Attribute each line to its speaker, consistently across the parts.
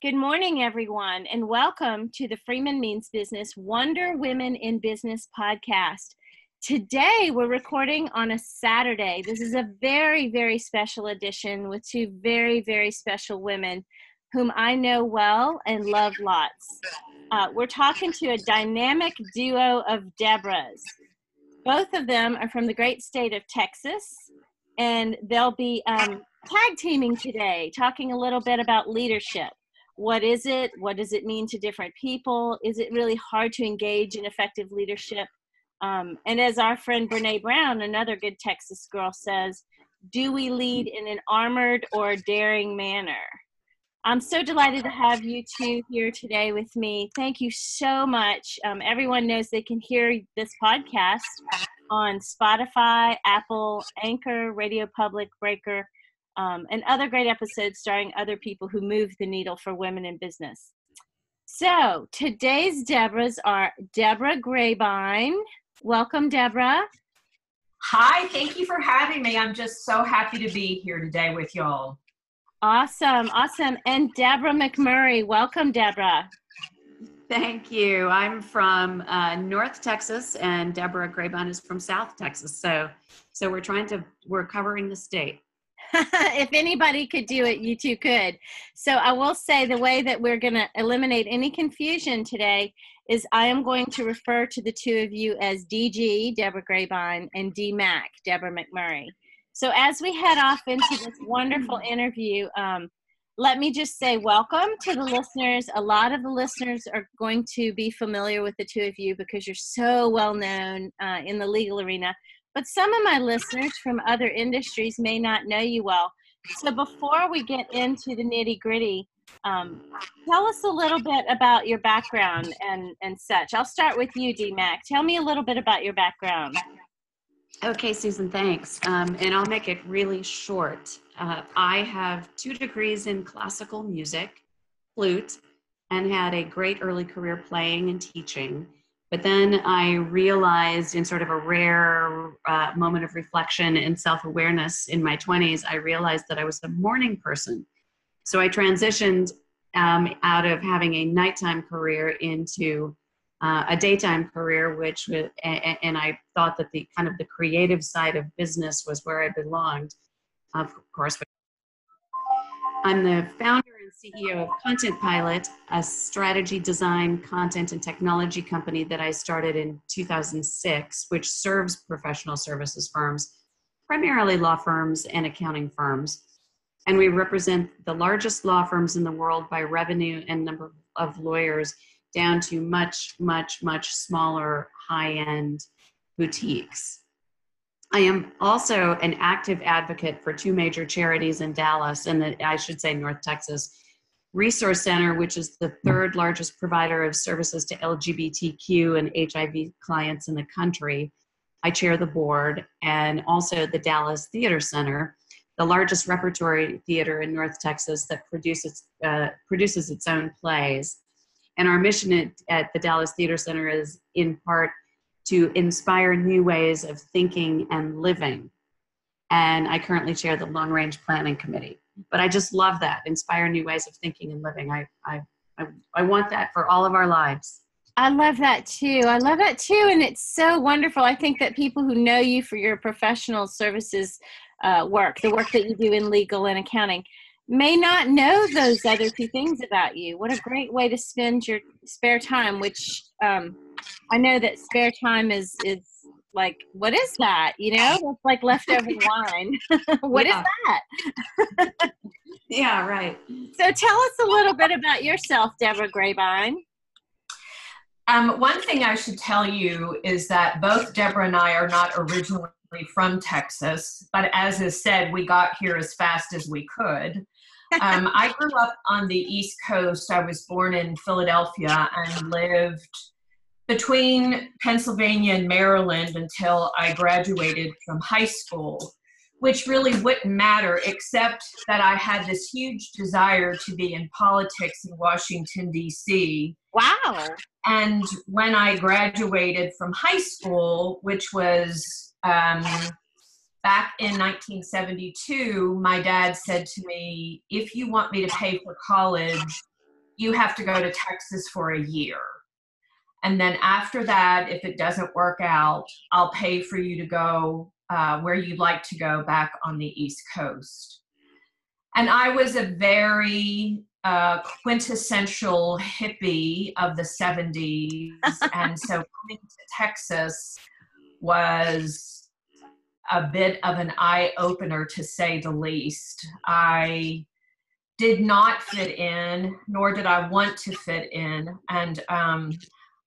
Speaker 1: Good morning, everyone, and welcome to the Freeman Means Business Wonder Women in Business podcast. Today, we're recording on a Saturday. This is a very, very special edition with two very, very special women whom I know well and love lots. Uh, we're talking to a dynamic duo of Deborahs. Both of them are from the great state of Texas, and they'll be um, tag teaming today, talking a little bit about leadership what is it? What does it mean to different people? Is it really hard to engage in effective leadership? Um, and as our friend Brene Brown, another good Texas girl, says, do we lead in an armored or daring manner? I'm so delighted to have you two here today with me. Thank you so much. Um, everyone knows they can hear this podcast on Spotify, Apple, Anchor, Radio Public, Breaker, um, and other great episodes starring other people who move the needle for women in business. So today's Deborahs are Deborah Grabine. Welcome, Deborah.
Speaker 2: Hi, thank you for having me. I'm just so happy to be here today with y'all.
Speaker 1: Awesome, awesome. And Deborah McMurray. Welcome, Deborah.
Speaker 3: Thank you. I'm from uh, North Texas, and Deborah Grabine is from South Texas. So, so we're trying to we're covering the state.
Speaker 1: if anybody could do it, you two could. So I will say the way that we're going to eliminate any confusion today is I am going to refer to the two of you as DG, Deborah Grabine, and DMAC, Deborah McMurray. So as we head off into this wonderful interview, um, let me just say welcome to the listeners. A lot of the listeners are going to be familiar with the two of you because you're so well known uh, in the legal arena but some of my listeners from other industries may not know you well. So before we get into the nitty gritty, um, tell us a little bit about your background and, and such. I'll start with you, DMAC. Tell me a little bit about your background.
Speaker 3: Okay, Susan, thanks. Um, and I'll make it really short. Uh, I have two degrees in classical music, flute, and had a great early career playing and teaching. But then I realized, in sort of a rare uh, moment of reflection and self awareness in my 20s, I realized that I was a morning person. So I transitioned um, out of having a nighttime career into uh, a daytime career, which was, and, and I thought that the kind of the creative side of business was where I belonged. Of course, I'm the founder CEO of Content Pilot, a strategy design, content, and technology company that I started in 2006, which serves professional services firms, primarily law firms and accounting firms. And we represent the largest law firms in the world by revenue and number of lawyers down to much, much, much smaller high end boutiques. I am also an active advocate for two major charities in Dallas and I should say North Texas Resource Center, which is the third largest provider of services to LGBTQ and HIV clients in the country. I chair the board, and also the Dallas Theater Center, the largest repertory theater in North Texas that produces, uh, produces its own plays. And our mission at, at the Dallas Theater Center is in part to inspire new ways of thinking and living. And I currently chair the Long Range Planning Committee but I just love that inspire new ways of thinking and living. I, I, I, I want that for all of our lives.
Speaker 1: I love that too. I love that too. And it's so wonderful. I think that people who know you for your professional services uh, work, the work that you do in legal and accounting, may not know those other two things about you. What a great way to spend your spare time, which um, I know that spare time is, is like what is that? You know it's like leftover wine. What is that?
Speaker 3: Yeah right.
Speaker 1: So tell us a little bit about yourself deborah grabine
Speaker 2: um, one thing i should tell you is that both deborah and i are not originally from texas but as is said we got here as fast as we could. Um, i grew up on the east coast. I was born in philadelphia and lived between Pennsylvania and Maryland until I graduated from high school, which really wouldn't matter except that I had this huge desire to be in politics in Washington, D.C.
Speaker 1: Wow.
Speaker 2: And when I graduated from high school, which was um, back in 1972, my dad said to me, If you want me to pay for college, you have to go to Texas for a year. And then after that, if it doesn't work out, I'll pay for you to go uh, where you'd like to go back on the East Coast. And I was a very uh, quintessential hippie of the 70s. and so coming to Texas was a bit of an eye opener to say the least. I did not fit in, nor did I want to fit in. And um,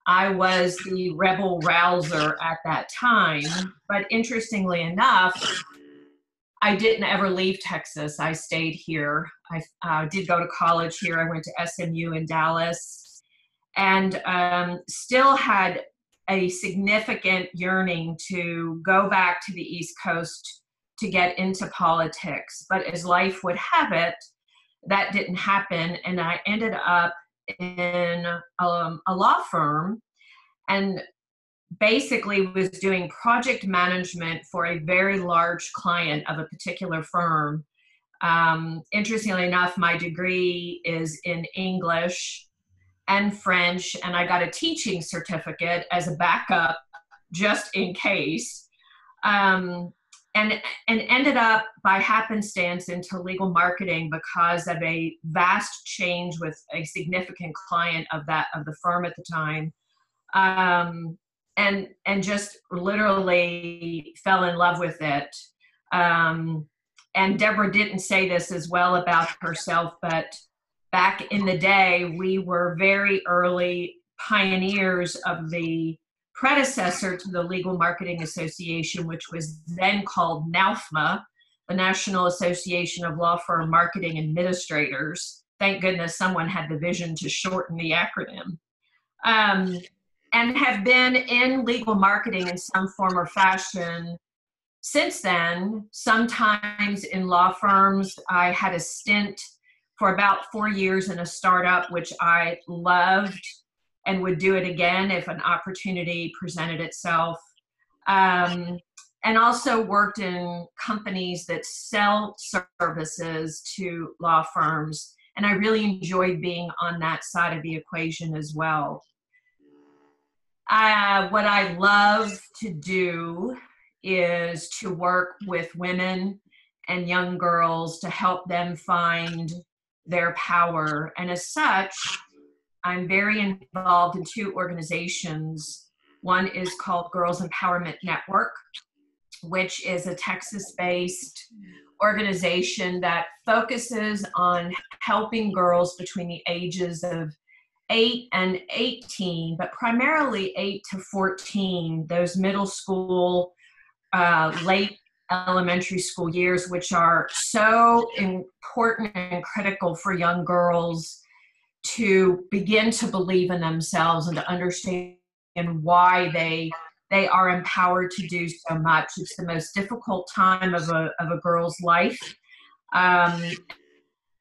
Speaker 2: I was the rebel rouser at that time. But interestingly enough, I didn't ever leave Texas. I stayed here. I uh, did go to college here. I went to SMU in Dallas and um, still had a significant yearning to go back to the East Coast to get into politics. But as life would have it, that didn't happen. And I ended up in um, a law firm and basically was doing project management for a very large client of a particular firm. Um, interestingly enough, my degree is in English and French, and I got a teaching certificate as a backup just in case. Um, and and ended up by happenstance into legal marketing because of a vast change with a significant client of that of the firm at the time. Um, and and just literally fell in love with it. Um, and deborah didn't say this as well about herself but back in the day we were very early pioneers of the predecessor to the Legal Marketing Association, which was then called NALFMA, the National Association of Law Firm Marketing Administrators. Thank goodness someone had the vision to shorten the acronym. Um, and have been in legal marketing in some form or fashion since then. Sometimes in law firms, I had a stint for about four years in a startup, which I loved and would do it again if an opportunity presented itself. Um, and also worked in companies that sell services to law firms. And I really enjoyed being on that side of the equation as well. Uh, what I love to do is to work with women and young girls to help them find their power. And as such, I'm very involved in two organizations. One is called Girls Empowerment Network, which is a Texas based organization that focuses on helping girls between the ages of 8 and 18, but primarily 8 to 14, those middle school, uh, late elementary school years, which are so important and critical for young girls to begin to believe in themselves and to understand why they they are empowered to do so much. It's the most difficult time of a of a girl's life. Um,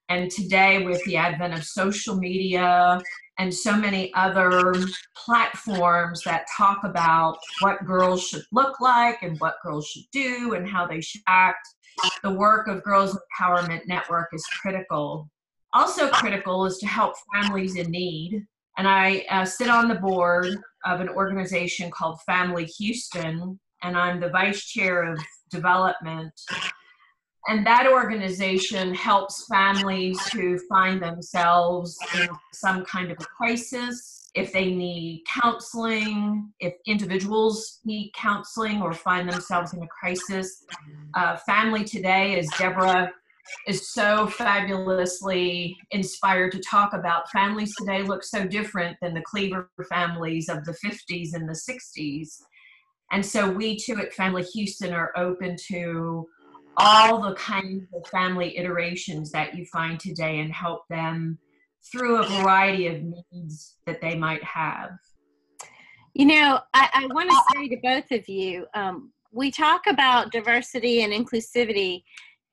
Speaker 2: and today, with the advent of social media and so many other platforms that talk about what girls should look like and what girls should do and how they should act, the work of Girls Empowerment Network is critical also critical is to help families in need. And I uh, sit on the board of an organization called Family Houston, and I'm the vice chair of development. And that organization helps families who find themselves in some kind of a crisis, if they need counseling, if individuals need counseling or find themselves in a crisis. Uh, family Today, as Deborah is so fabulously inspired to talk about. Families today look so different than the Cleaver families of the 50s and the 60s. And so we too at Family Houston are open to all the kinds of family iterations that you find today and help them through a variety of needs that they might have.
Speaker 1: You know, I, I want to say to both of you, um, we talk about diversity and inclusivity,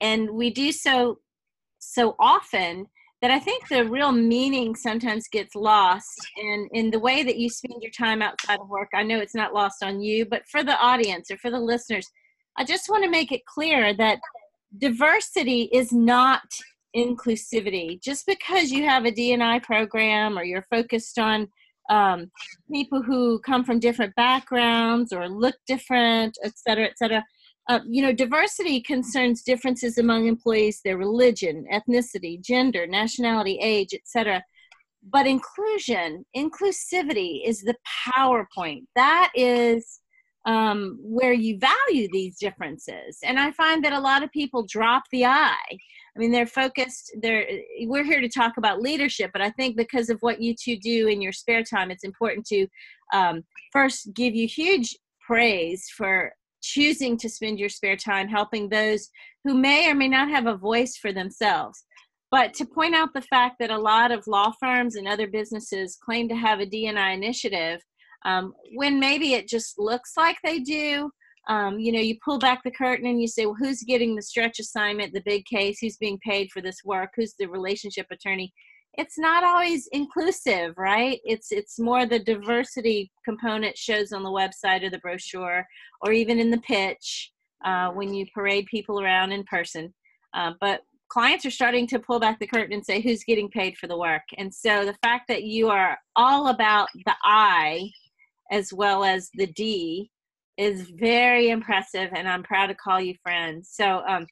Speaker 1: and we do so so often that I think the real meaning sometimes gets lost. And in the way that you spend your time outside of work, I know it's not lost on you, but for the audience or for the listeners, I just want to make it clear that diversity is not inclusivity. Just because you have a D&I program or you're focused on um, people who come from different backgrounds or look different, et cetera, et cetera. Uh, you know, diversity concerns differences among employees, their religion, ethnicity, gender, nationality, age, etc. But inclusion, inclusivity is the PowerPoint. That is um, where you value these differences. And I find that a lot of people drop the I. I mean, they're focused. They're we're here to talk about leadership, but I think because of what you two do in your spare time, it's important to um, first give you huge praise for choosing to spend your spare time helping those who may or may not have a voice for themselves. But to point out the fact that a lot of law firms and other businesses claim to have a D&I initiative um, when maybe it just looks like they do. Um, you know, you pull back the curtain and you say, well, who's getting the stretch assignment, the big case? Who's being paid for this work? Who's the relationship attorney? It's not always inclusive, right? It's it's more the diversity component shows on the website or the brochure, or even in the pitch uh, when you parade people around in person. Uh, but clients are starting to pull back the curtain and say who's getting paid for the work. And so the fact that you are all about the I as well as the D is very impressive, and I'm proud to call you friends. So um,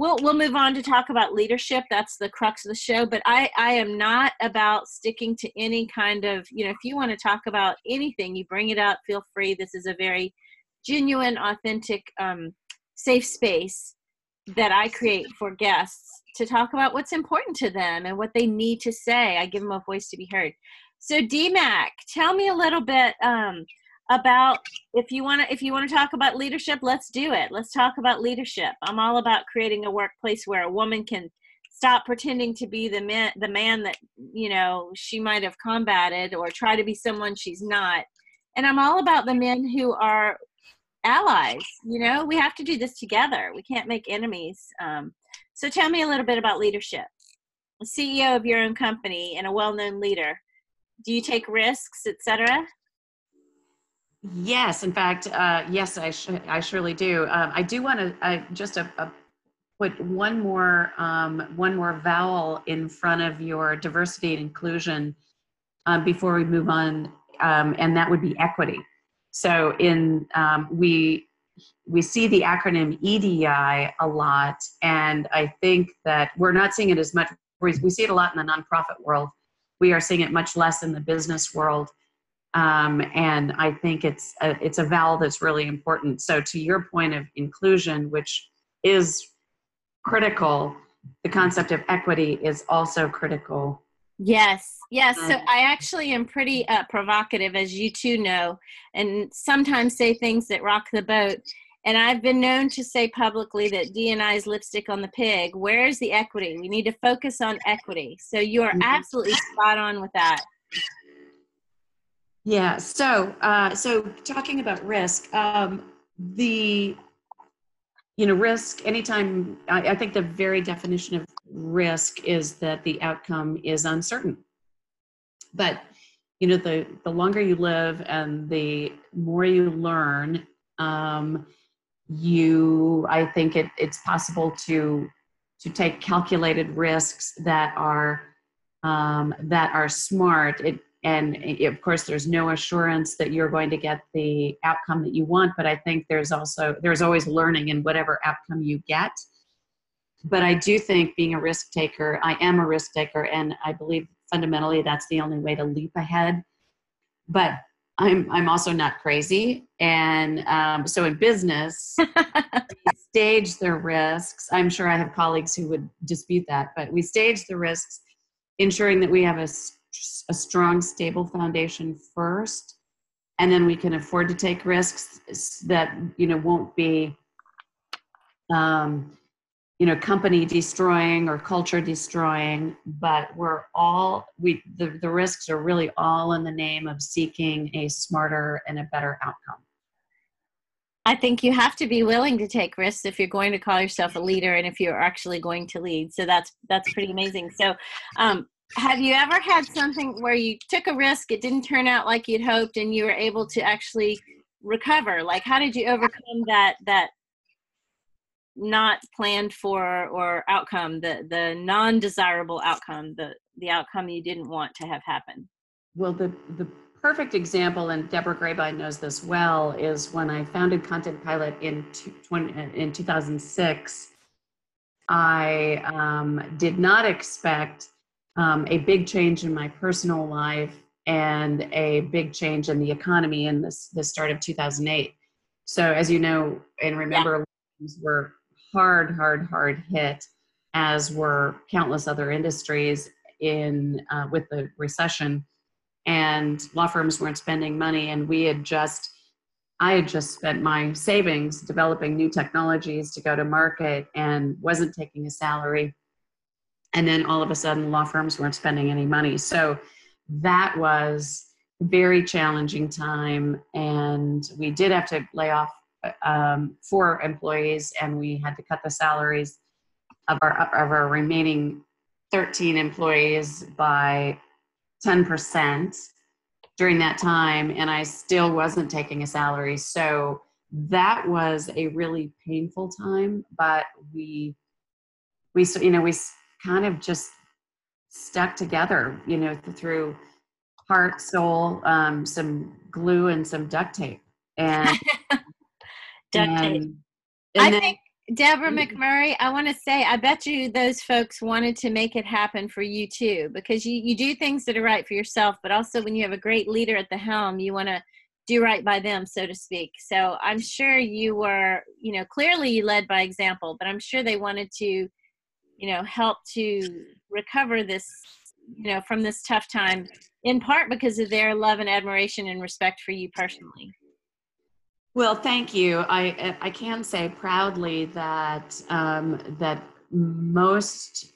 Speaker 1: we'll we'll move on to talk about leadership. That's the crux of the show. But I I am not about sticking to any kind of you know if you want to talk about anything, you bring it up. Feel free. This is a very genuine, authentic, um, safe space that I create for guests to talk about what's important to them and what they need to say. I give them a voice to be heard. So DMAC, tell me a little bit um, about if you want to if you want to talk about leadership, let's do it. Let's talk about leadership. I'm all about creating a workplace where a woman can stop pretending to be the man the man that you know she might have combated or try to be someone she's not. And I'm all about the men who are allies. You know, we have to do this together. We can't make enemies. Um, so tell me a little bit about leadership. CEO of your own company and a well-known leader do you take risks, etc.?
Speaker 3: Yes, in fact, uh, yes, I, I surely do. Um, I do want to just a, a, put one more um, one more vowel in front of your diversity and inclusion um, before we move on, um, and that would be equity. So, in um, we we see the acronym EDI a lot, and I think that we're not seeing it as much. We see it a lot in the nonprofit world we are seeing it much less in the business world. Um, and I think it's a, it's a vowel that's really important. So to your point of inclusion, which is critical, the concept of equity is also critical.
Speaker 1: Yes, yes. So I actually am pretty uh, provocative, as you two know, and sometimes say things that rock the boat. And I've been known to say publicly that D&I is lipstick on the pig. Where's the equity? We need to focus on equity. So you are mm-hmm. absolutely spot on with that.
Speaker 3: Yeah. So, uh, so talking about risk, um, the you know risk. Anytime I, I think the very definition of risk is that the outcome is uncertain. But you know the the longer you live and the more you learn um, you i think it, it's possible to to take calculated risks that are um, that are smart it, and of course there's no assurance that you're going to get the outcome that you want but i think there's also there's always learning in whatever outcome you get but i do think being a risk taker i am a risk taker and i believe fundamentally that's the only way to leap ahead but I'm I'm also not crazy, and um, so in business, we stage the risks. I'm sure I have colleagues who would dispute that, but we stage the risks, ensuring that we have a, a strong, stable foundation first, and then we can afford to take risks that you know won't be um, you know company destroying or culture destroying but we're all we the, the risks are really all in the name of seeking a smarter and a better outcome.
Speaker 1: I think you have to be willing to take risks if you're going to call yourself a leader and if you're actually going to lead. So that's that's pretty amazing. So um, have you ever had something where you took a risk it didn't turn out like you'd hoped and you were able to actually recover? Like how did you overcome that that not planned for or outcome the the non-desirable outcome the the outcome you didn't want to have happen?
Speaker 3: Well the the perfect example and deborah grabine knows this well is when i founded content pilot in, two, 20, in 2006 i um, did not expect um, a big change in my personal life and a big change in the economy in this the start of 2008 so as you know and remember yeah. were hard, hard, hard hit, as were countless other industries in uh, with the recession. And law firms weren't spending money, and we had just I had just spent my savings developing new technologies to go to market and wasn't taking a salary. And then all of a sudden, law firms weren't spending any money. So that was a very challenging time. And we did have to lay off um, four employees, and we had to cut the salaries of our of our remaining 13 employees by 10% during that time, and I still wasn't taking a salary. So that was a really painful time, but we we you know we kind of just stuck together, you know, through heart, soul, um, some glue, and some duct tape, and
Speaker 1: duct tape. I then, think Deborah McMurray, I want to say, I bet you those folks wanted to make it happen for you too, because you, you do things that are right for yourself, but also when you have a great leader at the helm, you want to do right by them, so to speak. So I'm sure you were, you know, clearly you led by example, but I'm sure they wanted to, you know, help to recover this, you know, from this tough time, in part because of their love and admiration and respect for you personally.
Speaker 3: Well, thank you. I I can say proudly that um, that most.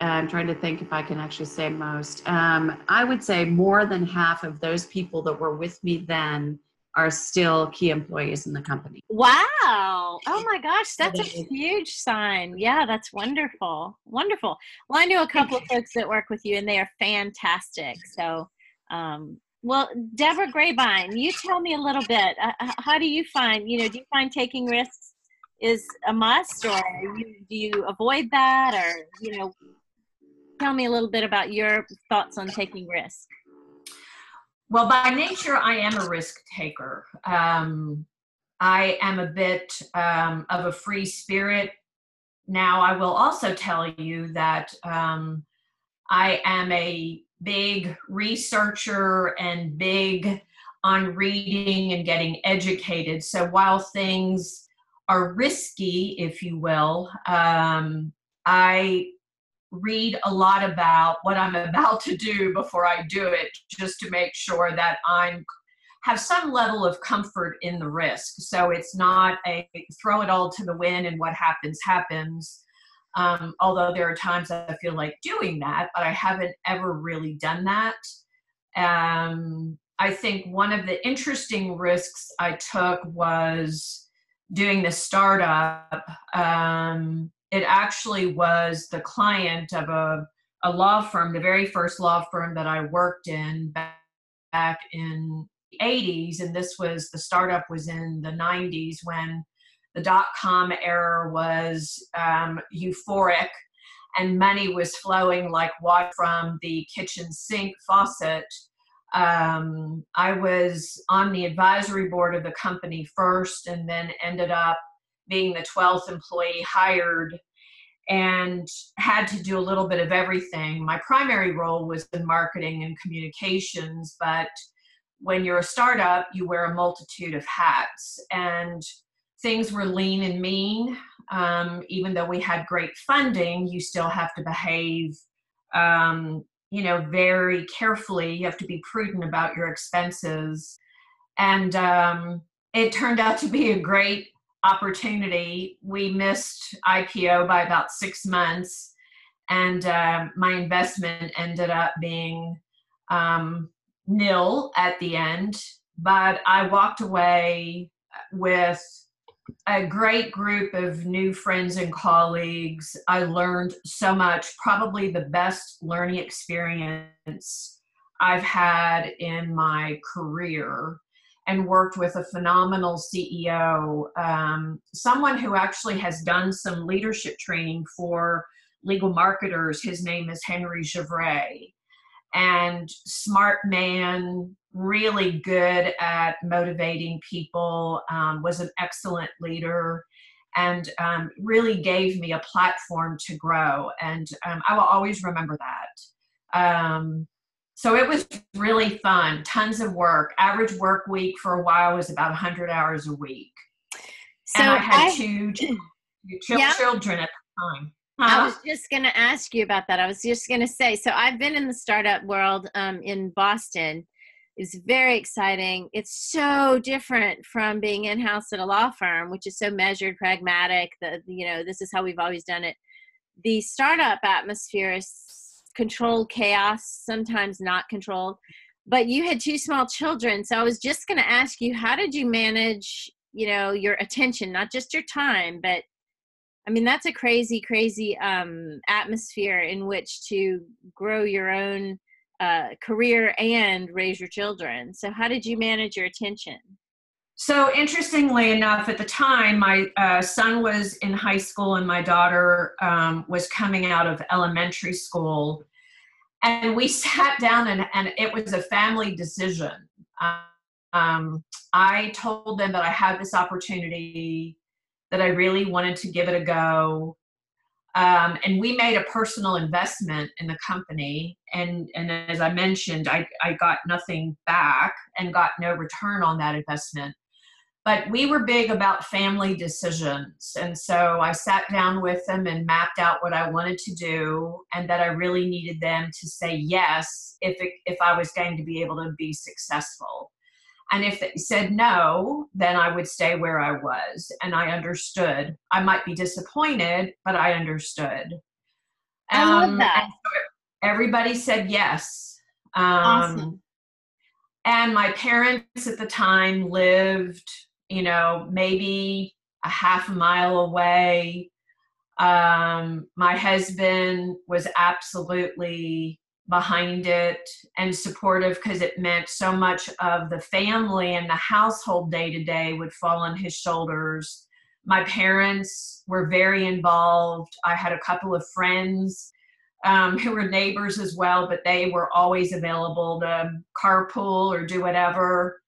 Speaker 3: I'm trying to think if I can actually say most. Um, I would say more than half of those people that were with me then are still key employees in the company.
Speaker 1: Wow. Oh my gosh, that's a huge sign. Yeah, that's wonderful. Wonderful. Well, I know a couple of folks that work with you and they are fantastic. So um, well, Deborah Grabine, you tell me a little bit. Uh, how do you find, you know, do you find taking risks is a must or you, do you avoid that or, you know, tell me a little bit about your thoughts on taking risks.
Speaker 2: Well, by nature, I am a risk taker. Um, I am a bit um, of a free spirit. Now, I will also tell you that um, I am a big researcher and big on reading and getting educated. So while things are risky, if you will, um, I read a lot about what I'm about to do before I do it, just to make sure that I'm have some level of comfort in the risk. So it's not a throw it all to the wind and what happens happens. Um, although there are times I feel like doing that, but I haven't ever really done that. Um, I think one of the interesting risks I took was doing the startup. Um, it actually was the client of a, a law firm, the very first law firm that I worked in back, back in the 80s. And this was the startup was in the 90s when the dot com era was um, euphoric and money was flowing like water from the kitchen sink faucet. Um, I was on the advisory board of the company first and then ended up being the 12th employee hired and had to do a little bit of everything. My primary role was in marketing and communications, but when you're a startup, you wear a multitude of hats. And things were lean and mean. Um, even though we had great funding, you still have to behave, um, you know, very carefully. You have to be prudent about your expenses. And um, it turned out to be a great opportunity. We missed IPO by about six months, and uh, my investment ended up being um, nil at the end. But I walked away with a great group of new friends and colleagues. I learned so much, probably the best learning experience I've had in my career. And worked with a phenomenal CEO, um, someone who actually has done some leadership training for legal marketers. His name is Henry Givray. And smart man, really good at motivating people, um, was an excellent leader, and um, really gave me a platform to grow. And um, I will always remember that. So it was really fun, tons of work. Average work week for a while was about 100 hours a week. So and I had I, two, two yeah. children at the time.
Speaker 1: Huh? I was just going to ask you about that. I was just going to say, so I've been in the startup world um, in Boston. It's very exciting. It's so different from being in house at a law firm, which is so measured, pragmatic. That you know, this is how we've always done it. The startup atmosphere is controlled chaos, sometimes not controlled. But you had two small children, so I was just going to ask you, how did you manage, you know, your attention, not just your time, but I mean, that's a crazy, crazy um, atmosphere in which to grow your own uh, career and raise your children. So, how did you manage your attention?
Speaker 2: So, interestingly enough, at the time, my uh, son was in high school and my daughter um, was coming out of elementary school. And we sat down, and, and it was a family decision. Um, I told them that I had this opportunity that I really wanted to give it a go. Um, and we made a personal investment in the company. And, and as I mentioned, I, I got nothing back and got no return on that investment. But we were big about family decisions. And so I sat down with them and mapped out what I wanted to do and that I really needed them to say yes if, it, if I was going to be able to be successful. And if they said no, then I would stay where I was. And I understood. I might be disappointed, but I understood.
Speaker 1: I love um, that. So
Speaker 2: everybody said yes.
Speaker 1: Um, awesome.
Speaker 2: And my parents at the time lived, you know, maybe a half a mile away. Um, my husband was absolutely behind it and supportive because it meant so much of the family and the household day to day would fall on his shoulders. My parents were very involved. I had a couple of friends um, who were neighbors as well, but they were always available to carpool or do whatever.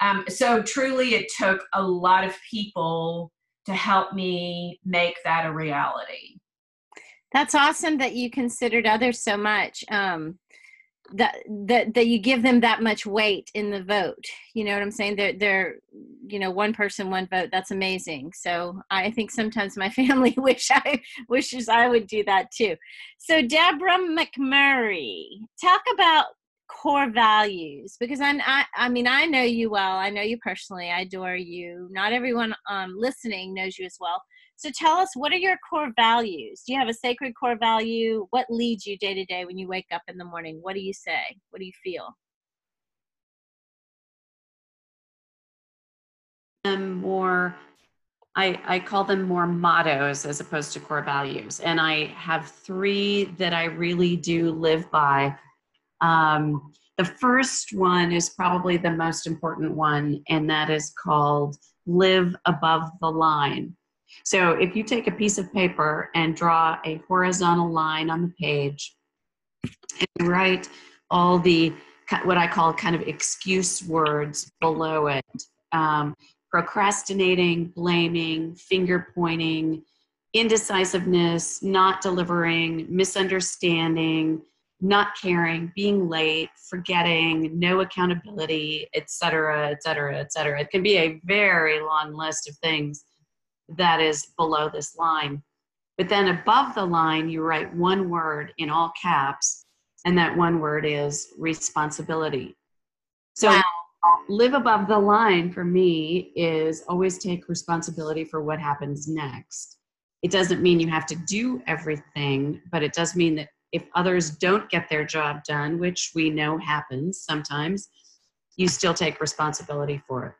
Speaker 2: Um, so truly, it took a lot of people to help me make that a reality.
Speaker 1: That's awesome that you considered others so much. Um, that that that you give them that much weight in the vote. You know what I'm saying? They're they're you know one person one vote. That's amazing. So I think sometimes my family wish I wishes I would do that too. So Deborah McMurray, talk about core values because I'm, I I mean I know you well. I know you personally. I adore you. Not everyone um, listening knows you as well. So tell us, what are your core values? Do you have a sacred core value? What leads you day to day when you wake up in the morning? What do you say? What do you feel?
Speaker 3: Um, more, I, I call them more mottos as opposed to core values. And I have three that I really do live by. Um, the first one is probably the most important one, and that is called live above the line. So if you take a piece of paper and draw a horizontal line on the page and write all the what I call kind of excuse words below it, um, procrastinating, blaming, finger pointing, indecisiveness, not delivering, misunderstanding, not caring, being late, forgetting, no accountability, etc., etc., etc. It can be a very long list of things that is below this line. But then above the line, you write one word in all caps, and that one word is responsibility. So, wow. live above the line for me is always take responsibility for what happens next. It doesn't mean you have to do everything, but it does mean that if others don't get their job done, which we know happens sometimes, you still take responsibility for it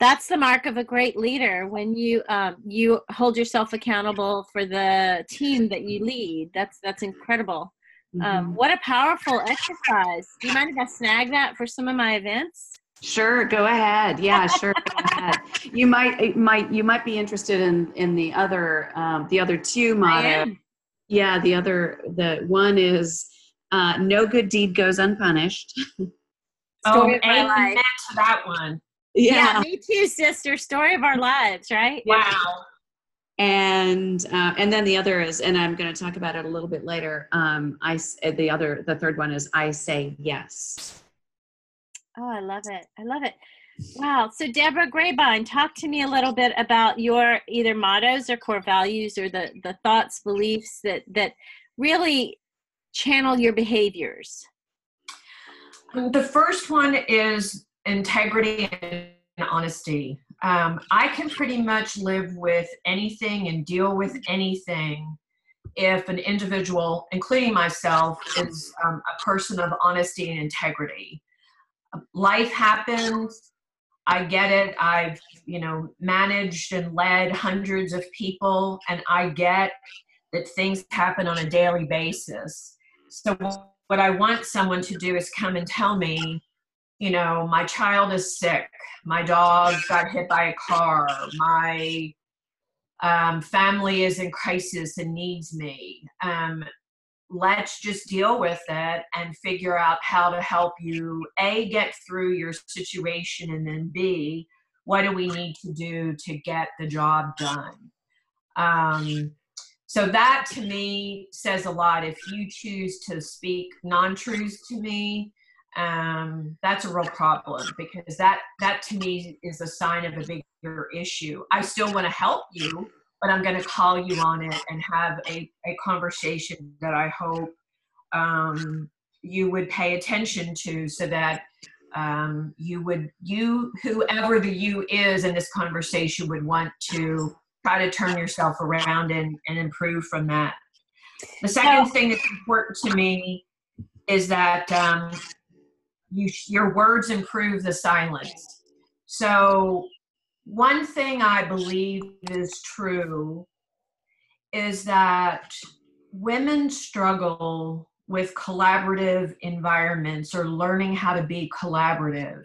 Speaker 1: that's the mark of a great leader when you um, you hold yourself accountable for the team that you lead that's that's incredible um, mm-hmm. um, what a powerful exercise do you mind if i snag that for some of my events
Speaker 3: Sure, go ahead. Yeah, sure, go ahead. You might might you might be interested in in the other um, the other two motto. Yeah, the other the one is uh, no good deed goes unpunished.
Speaker 2: oh, amen to that one.
Speaker 1: Yeah. yeah. me too, sister. Story of our lives, right?
Speaker 2: Wow.
Speaker 3: And uh, and then the other is, and I'm going to talk about it a little bit later. Um, I the other the third one is I say yes.
Speaker 1: Oh, I love it. I love it. Wow. So, Deborah Grabine, talk to me a little bit about your either mottos or core values or the, the thoughts, beliefs that, that really channel your behaviors.
Speaker 2: The first one is integrity and honesty. Um, I can pretty much live with anything and deal with anything if an individual, including myself, is um, a person of honesty and integrity life happens. I get it. I've, you know, managed and led hundreds of people, and I get that things happen on a daily basis. So, what I want someone to do is come and tell me, you know, my child is sick, my dog got hit by a car, my um, family is in crisis and needs me. Um, let's just deal with it and figure out how to help you a get through your situation and then b what do we need to do to get the job done? Um, so that to me says a lot. If you choose to speak non-truths to me um, that's a real problem because that that to me is a sign of a bigger issue. I still want to help you but I'm going to call you on it and have a, a conversation that I hope um, you would pay attention to so that um, you would, you, whoever the you is in this conversation, would want to try to turn yourself around and, and improve from that. The second thing that's important to me is that um, you, your words improve the silence. So one thing I believe is true is that women struggle with collaborative environments or learning how to be collaborative.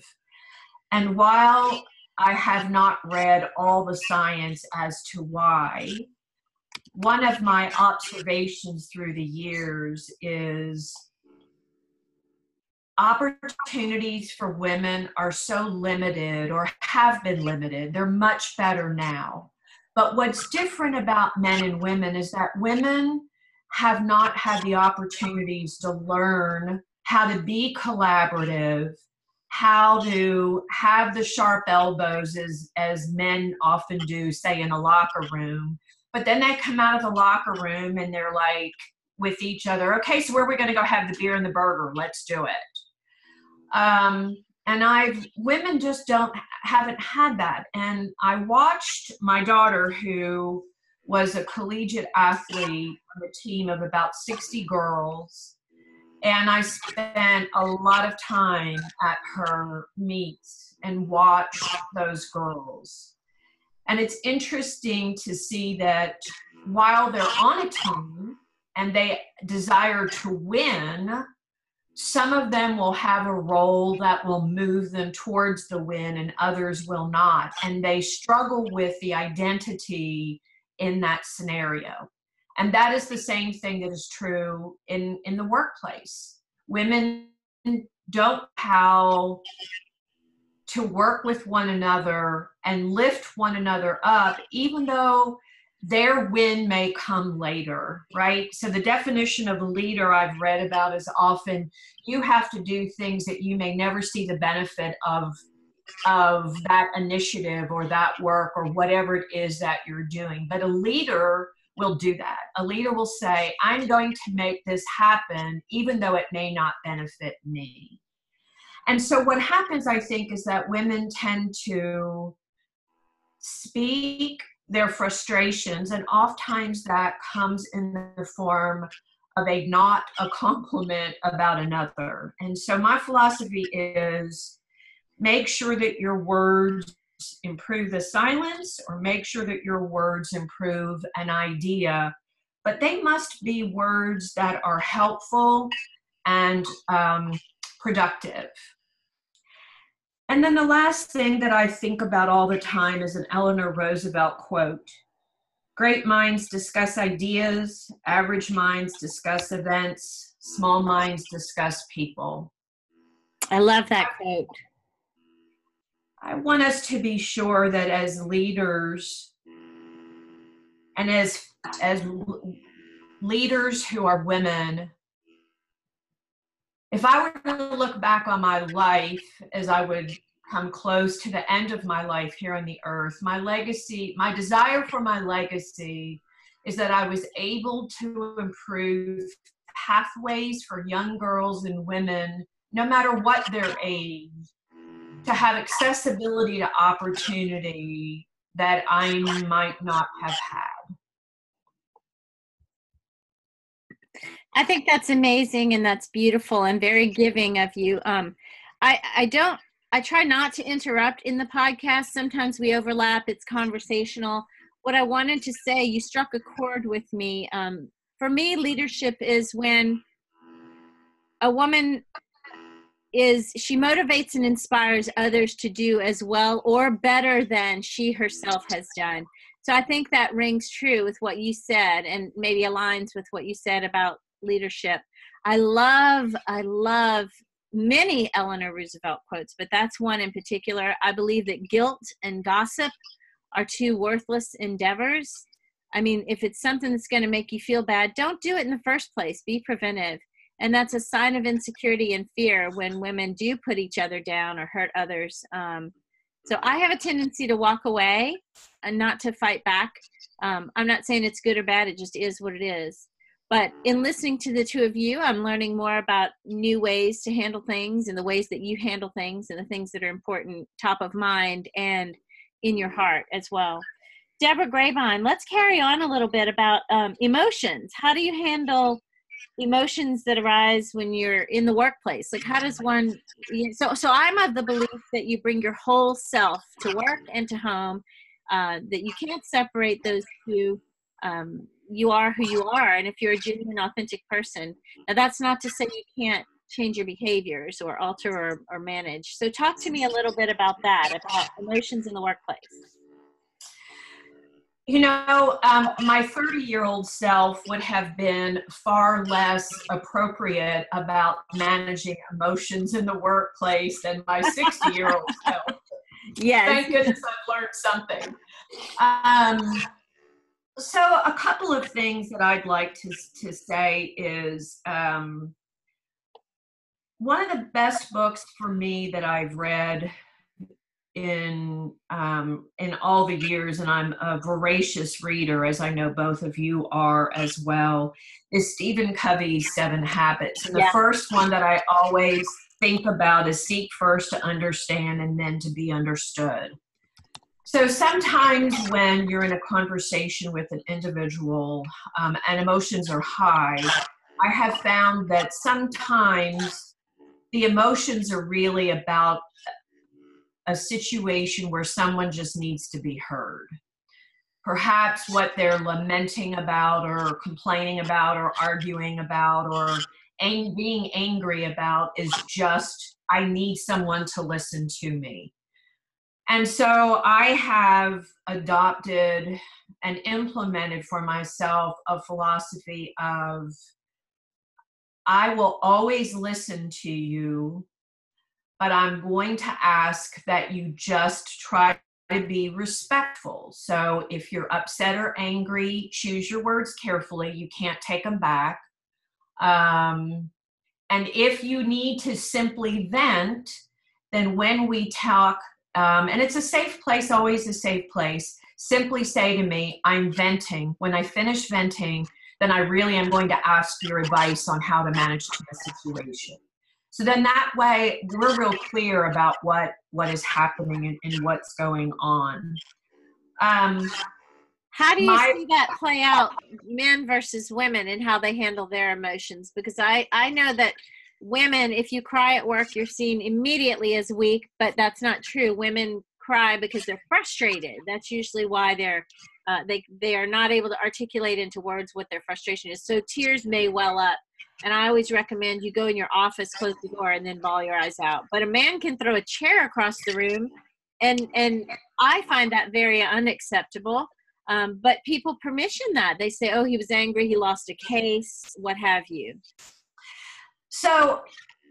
Speaker 2: And while I have not read all the science as to why, one of my observations through the years is opportunities for women are so limited or have been limited. They're much better now. But what's different about men and women is that women have not had the opportunities to learn how to be collaborative, how to have the sharp elbows as, as men often do, say in a locker room. But then they come out of the locker room and they're like with each other, okay, so where are we going to go have the beer and the burger? Let's do it um, and I've women just don't haven't had that. And I watched my daughter, who was a collegiate athlete on a team of about 60 girls, and I spent a lot of time at her meets and watched those girls. And it's interesting to see that while they're on a team and they desire to win, some of them will have a role that will move them towards the win and others will not. And they struggle with the identity in that scenario. And that is the same thing that is true in in the workplace. Women don't how to work with one another and lift one another up even though their win may come later, right? So the definition of a leader I've read about is often you have to do things that you may never see the benefit of of that initiative or that work or whatever it is that you're doing. But a leader will do that. A leader will say, I'm going to make this happen, even though it may not benefit me. And so, what happens, I think, is that women tend to speak their frustrations, and oftentimes that comes in the form of a not a compliment about another. And so my philosophy is make sure that your words improve the silence or make sure that your words improve an idea, but they must be words that are helpful and um, productive. And then the last thing that I think about all the time is an Eleanor Roosevelt quote Great minds discuss ideas, average minds discuss events, small minds discuss people.
Speaker 1: I love that quote.
Speaker 2: I want us to be sure that as leaders and as as leaders who are women if I were to look back on my life as I would come close to the end of my life here on the earth, my legacy, my desire for my legacy is that I was able to improve pathways for young girls and women, no matter what their age, to have accessibility to opportunity that I might not have had.
Speaker 1: I think that's amazing and that's beautiful and very giving of you. Um, I I don't I try not to interrupt in the podcast. Sometimes we overlap. It's conversational. What I wanted to say, you struck a chord with me. Um, for me, leadership is when a woman is she motivates and inspires others to do as well or better than she herself has done. So I think that rings true with what you said and maybe aligns with what you said about leadership. I love, I love many Eleanor Roosevelt quotes, but that's one in particular. I believe that guilt and gossip are two worthless endeavors. I mean, if it's something that's going to make you feel bad, don't do it in the first place. Be preventive. And that's a sign of insecurity and fear when women do put each other down or hurt others. Um, so I have a tendency to walk away and not to fight back. Um, I'm not saying it's good or bad, it just is what it is. But in listening to the two of you, I'm learning more about new ways to handle things and the ways that you handle things and the things that are important top of mind and in your heart as well. Deborah Grabine, let's carry on a little bit about um, emotions. How do you handle emotions that arise when you're in the workplace? Like, how does one? So, so I'm of the belief that you bring your whole self to work and to home. Uh, that you can't separate those two um, you are who you are and if you're a genuine authentic person now that's not to say you can't change your behaviors or alter or, or manage. So talk to me a little bit about that about emotions in the workplace.
Speaker 2: You know um, my 30 year old self would have been far less appropriate about managing emotions in the workplace than my 60 year old self.
Speaker 1: Yes.
Speaker 2: Thank goodness i've learned something. Um, so a couple of things that I'd like to, to say is um, one of the best books for me that I've read in um, in all the years, and I'm a voracious reader, as I know both of you are as well, is Stephen Covey's Seven Habits. And the yeah. first one that I always think about is seek first to understand and then to be understood. So sometimes when you're in a conversation with an individual um, and emotions are high, I have found that sometimes the emotions are really about a situation where someone just needs to be heard. Perhaps what they're lamenting about, or complaining about, or arguing about, or ang- being angry about is just, I need someone to listen to me. And so I have adopted and implemented for myself a philosophy of I will always listen to you, but I'm going to ask that you just try to be respectful. So if you're upset or angry, choose your words carefully. You can't take them back. Um, and if you need to simply vent, then when we talk um, and it's a safe place, always a safe place. Simply say to me, I'm venting. When I finish venting, then I really am going to ask your advice on how to manage the situation. So then that way we're real clear about what what is happening and, and what's going on. Um,
Speaker 1: how do you my, see that play out, men versus women, and how they handle their emotions? Because I I know that women, if you cry at work, you're seen immediately as weak, but that's not true. Women cry because they're frustrated. That's usually why they're uh, they they are not able to articulate into words what their frustration is. So tears may well up. And I always recommend you go in your office, close the door, and then bawl your eyes out. But a man can throw a chair across the room, and and I find that very unacceptable. Um, but people permission that they say, "Oh, he was angry, he lost a case, what have you."
Speaker 2: So,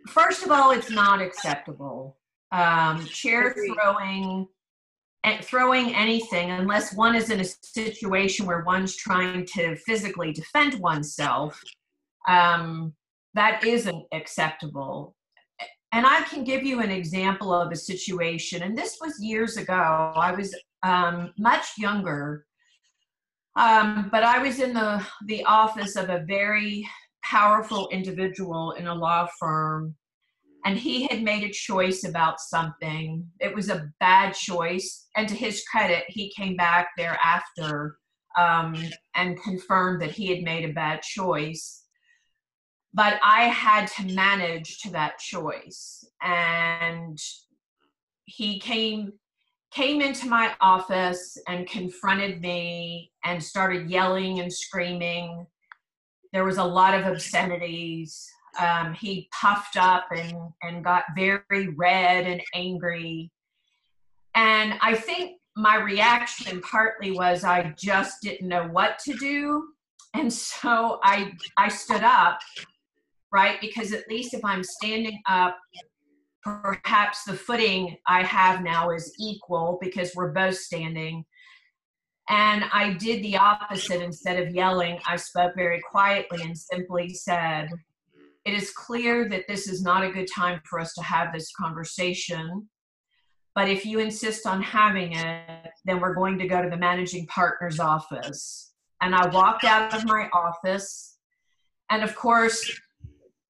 Speaker 2: first of all, it's not acceptable. Um, chair throwing throwing anything unless one is in a situation where one's trying to physically defend oneself um, that isn't acceptable. And i can give you an example of a situation and this was years ago. I was um, much younger. Um, but i was in the the office of a very powerful individual in a law firm and he had made a choice about something. It was a bad choice, and to his credit, he came back thereafter um, and confirmed that he had made a bad choice. But I had to manage to that choice, and he came came into my office and confronted me and started yelling and screaming. There was a lot of obscenities um, he puffed up and, and got very red and angry. And I think my reaction partly was I just didn't know what to do. And so I, I stood up, right? Because at least if I'm standing up, perhaps the footing I have now is equal because we're both standing. And I did the opposite. Instead of yelling, I spoke very quietly and simply said, it is clear that this is not a good time for us to have this conversation. But if you insist on having it, then we're going to go to the managing partner's office. And I walked out of my office. And of course,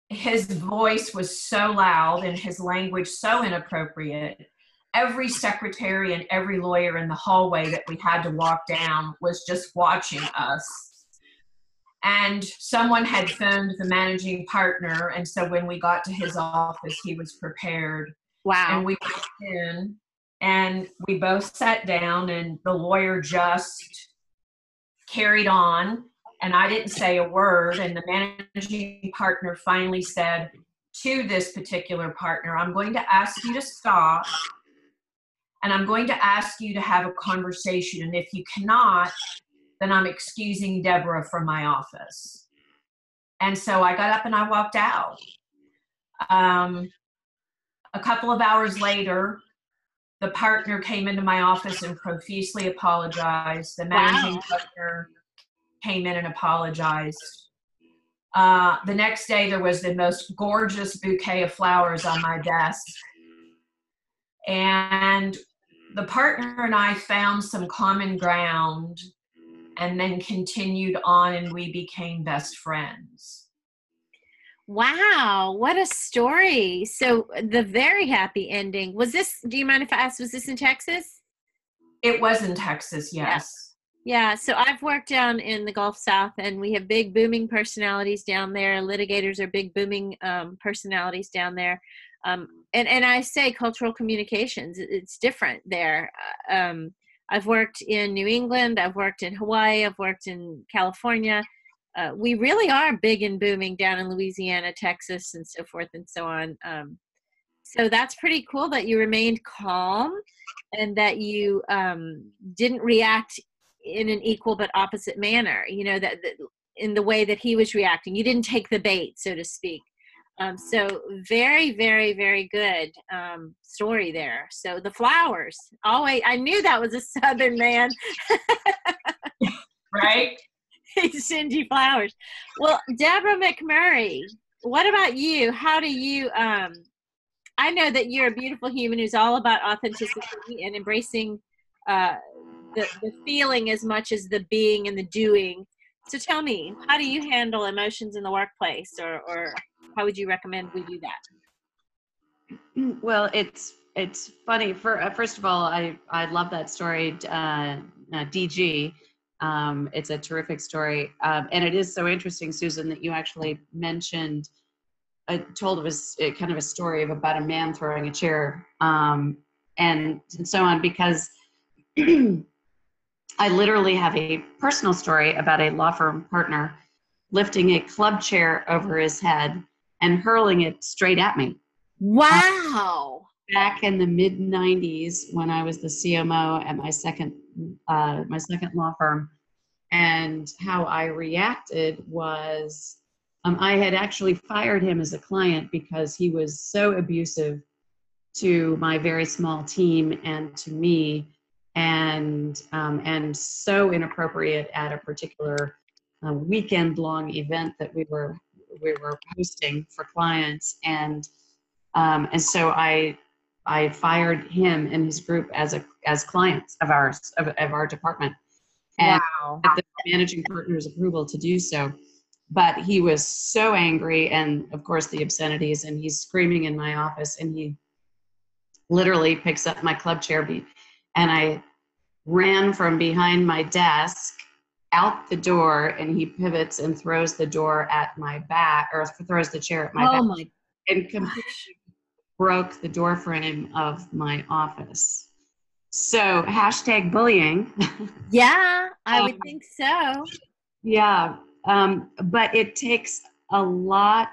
Speaker 2: his voice was so loud and his language so inappropriate. Every secretary and every lawyer in the hallway that we had to walk down was just watching us and someone had phoned the managing partner and so when we got to his office he was prepared
Speaker 1: Wow.
Speaker 2: and we went in and we both sat down and the lawyer just carried on and i didn't say a word and the managing partner finally said to this particular partner i'm going to ask you to stop and i'm going to ask you to have a conversation and if you cannot then I'm excusing Deborah from my office. And so I got up and I walked out. Um, a couple of hours later, the partner came into my office and profusely apologized. The managing
Speaker 1: Wow.
Speaker 2: partner came in and apologized. Uh, the next day, there was the most gorgeous bouquet of flowers on my desk. And the partner and I found some common ground and then continued on and we became best friends.
Speaker 1: Wow, what a story. So the very happy ending. Was this do you mind if I ask was this in Texas?
Speaker 2: It was in Texas, yes.
Speaker 1: Yeah, so I've worked down in the Gulf South and we have big booming personalities down there. Litigators are big booming um, personalities down there. Um, and, and I say cultural communications, it's different there. Uh, Um, I've worked in New England, I've worked in Hawaii, I've worked in California. Uh, we really are big and booming down in Louisiana, Texas, and so forth and so on. Um, so that's pretty cool that you remained calm and that you um, didn't react in an equal but opposite manner you know that, that in the way that he was reacting you didn't take the bait so to speak um, so very very very good um, story there so the flowers always i knew that was a southern man
Speaker 2: Right?
Speaker 1: It's Cindy Flowers. Well, Deborah McMurray, what about you? How do you um I know that you're a beautiful human who's all about authenticity and embracing uh the, the feeling as much as the being and the doing. So tell me, how do you handle emotions in the workplace or or how would you recommend we do that?
Speaker 3: Well, it's it's funny. For uh, first of all, I I love that story, uh, uh, DG. Um, it's a terrific story, um, and it is so interesting, Susan, that you actually mentioned. I told it was uh, kind of a story of about a man throwing a chair, um, and and so on, because I literally have a personal story about a law firm partner lifting a club chair over his head and hurling it straight at me.
Speaker 1: Wow.
Speaker 3: Back in the mid 90s when I was the CMO at my second uh, my second law firm and how I reacted was um, I had actually fired him as a client because he was so abusive to my very small team and to me and um, and so inappropriate at a particular uh, weekend long event that we were we were hosting for clients and um, and so I I fired him and his group as a as clients of ours of, of our department and
Speaker 1: wow.
Speaker 3: the managing partner's approval to do so but he was so angry and of course the obscenities and he's screaming in my office and he literally picks up my club chair and i ran from behind my desk out the door and he pivots and throws the door at my back or throws the chair at my
Speaker 1: oh
Speaker 3: back
Speaker 1: my
Speaker 3: and completely broke the door frame of my office. So hashtag bullying.
Speaker 1: Yeah i would
Speaker 3: Um,
Speaker 1: think so.
Speaker 3: yeah um, but it takes a lot.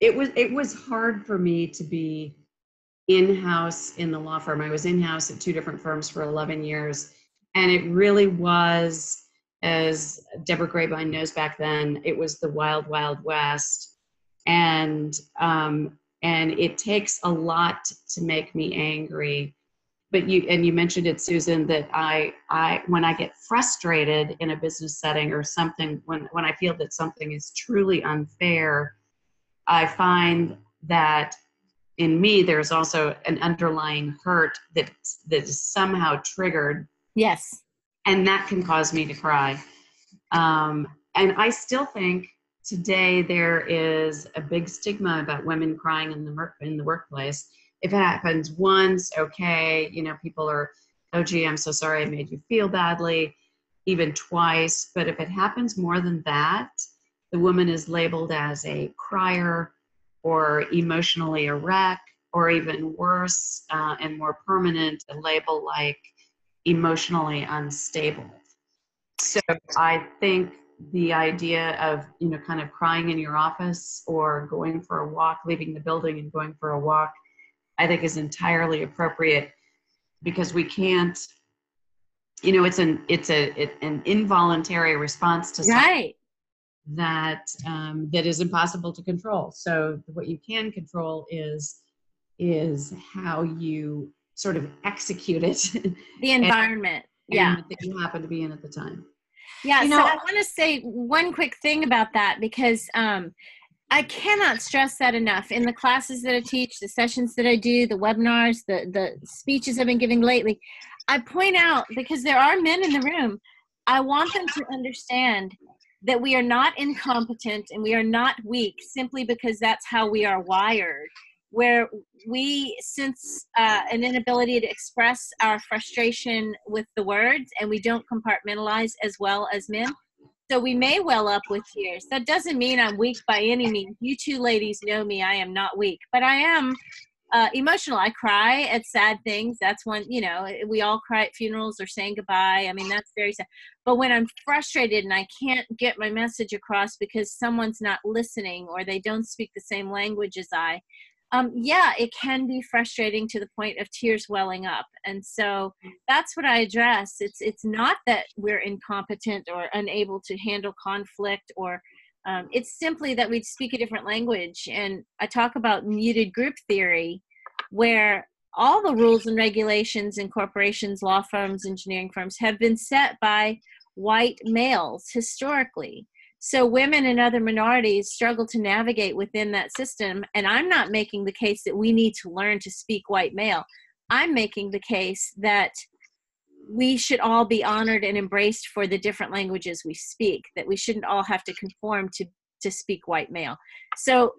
Speaker 3: It was it was hard for me to be in-house in the law firm. I was in-house at two different firms for 11 years and it really was as deborah grabine knows back then it was the wild wild west. And um, and it takes a lot to make me angry. But you and you mentioned it susan that i i when i get frustrated in a business setting or something when when i feel that something is truly unfair i find that in me there's also an underlying hurt that that is somehow triggered
Speaker 1: yes
Speaker 3: and that can cause me to cry. Um, and i still think today there is a big stigma about women crying in the in the workplace. If it happens once okay you know people are oh gee i'm so sorry i made you feel badly even twice. But if it happens more than that the woman is labeled as a crier or emotionally a wreck or even worse uh, and more permanent a label like emotionally unstable. So i think the idea of you know kind of crying in your office or going for a walk leaving the building and going for a walk i think is entirely appropriate because we can't you know it's an it's a it, an involuntary response to something
Speaker 1: right.
Speaker 3: that um, that is impossible to control. So what you can control is is how you sort of execute it
Speaker 1: the environment
Speaker 3: and
Speaker 1: yeah
Speaker 3: that you happen to be in at the time
Speaker 1: Yeah,
Speaker 2: You
Speaker 1: so I want to say one quick thing about that because um, I cannot stress that enough. In the classes that I teach, the sessions that I do, the webinars, the the speeches I've been giving lately, I point out because there are men in the room. I want them to understand that we are not incompetent and we are not weak simply because that's how we are wired. Where we sense uh, an inability to express our frustration with the words and we don't compartmentalize as well as men. So we may well up with tears. That doesn't mean I'm weak by any means. You two ladies know me. I am not weak, but I am uh, emotional. I cry at sad things. That's when, you know, we all cry at funerals or saying goodbye. I mean, that's very sad. But when I'm frustrated and I can't get my message across because someone's not listening or they don't speak the same language as I, um, yeah, it can be frustrating to the point of tears welling up. And so that's what I address. It's it's not that we're incompetent or unable to handle conflict, or um, it's simply that we speak a different language. And I talk about muted group theory, where all the rules and regulations in corporations, law firms, engineering firms have been set by white males historically. So women and other minorities struggle to navigate within that system. And I'm not making the case that we need to learn to speak white male. I'm making the case that we should all be honored and embraced for the different languages we speak, that we shouldn't all have to conform to, to speak white male. So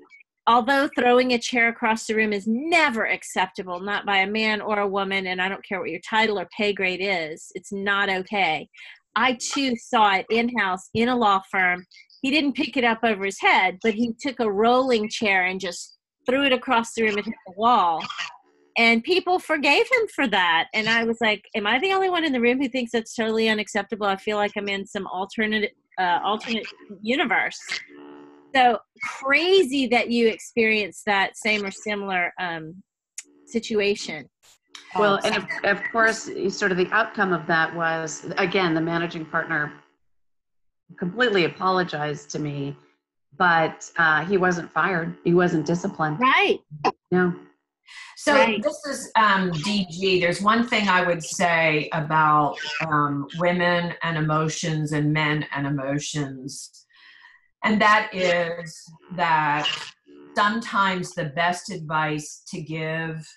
Speaker 1: although throwing a chair across the room is never acceptable, not by a man or a woman, and I don't care what your title or pay grade is, it's not okay. I too saw it in house in a law firm. He didn't pick it up over his head, but he took a rolling chair and just threw it across the room and hit the wall. and people forgave him for that and i was like am i the only one in the room who thinks that's totally unacceptable i feel like i'm in some alternate uh, alternate universe so crazy that you experienced that same or similar um, situation
Speaker 3: well and of, of course sort of the outcome of that was again the managing partner completely apologized to me but uh, he wasn't fired. He wasn't disciplined.
Speaker 1: Right.
Speaker 3: No.
Speaker 2: So right. this is um, DG. There's one thing I would say about um, women and emotions and men and emotions, and that is that sometimes the best advice to give,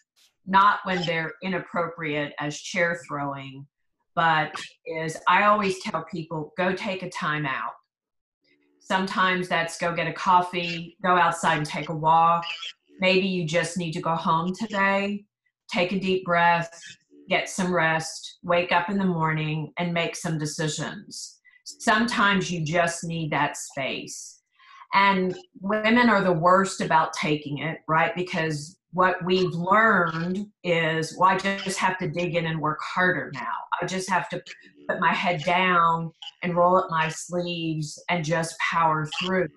Speaker 2: not when they're inappropriate as chair throwing, but is I always tell people go take a time out. Sometimes that's go get a coffee, go outside and take a walk Maybe you just need to go home today, take a deep breath, get some rest, wake up in the morning, and make some decisions. Sometimes you just need that space. And women are the worst about taking it, right? Because what we've learned is, well, I just have to dig in and work harder now. I just have to put my head down and roll up my sleeves and just power through.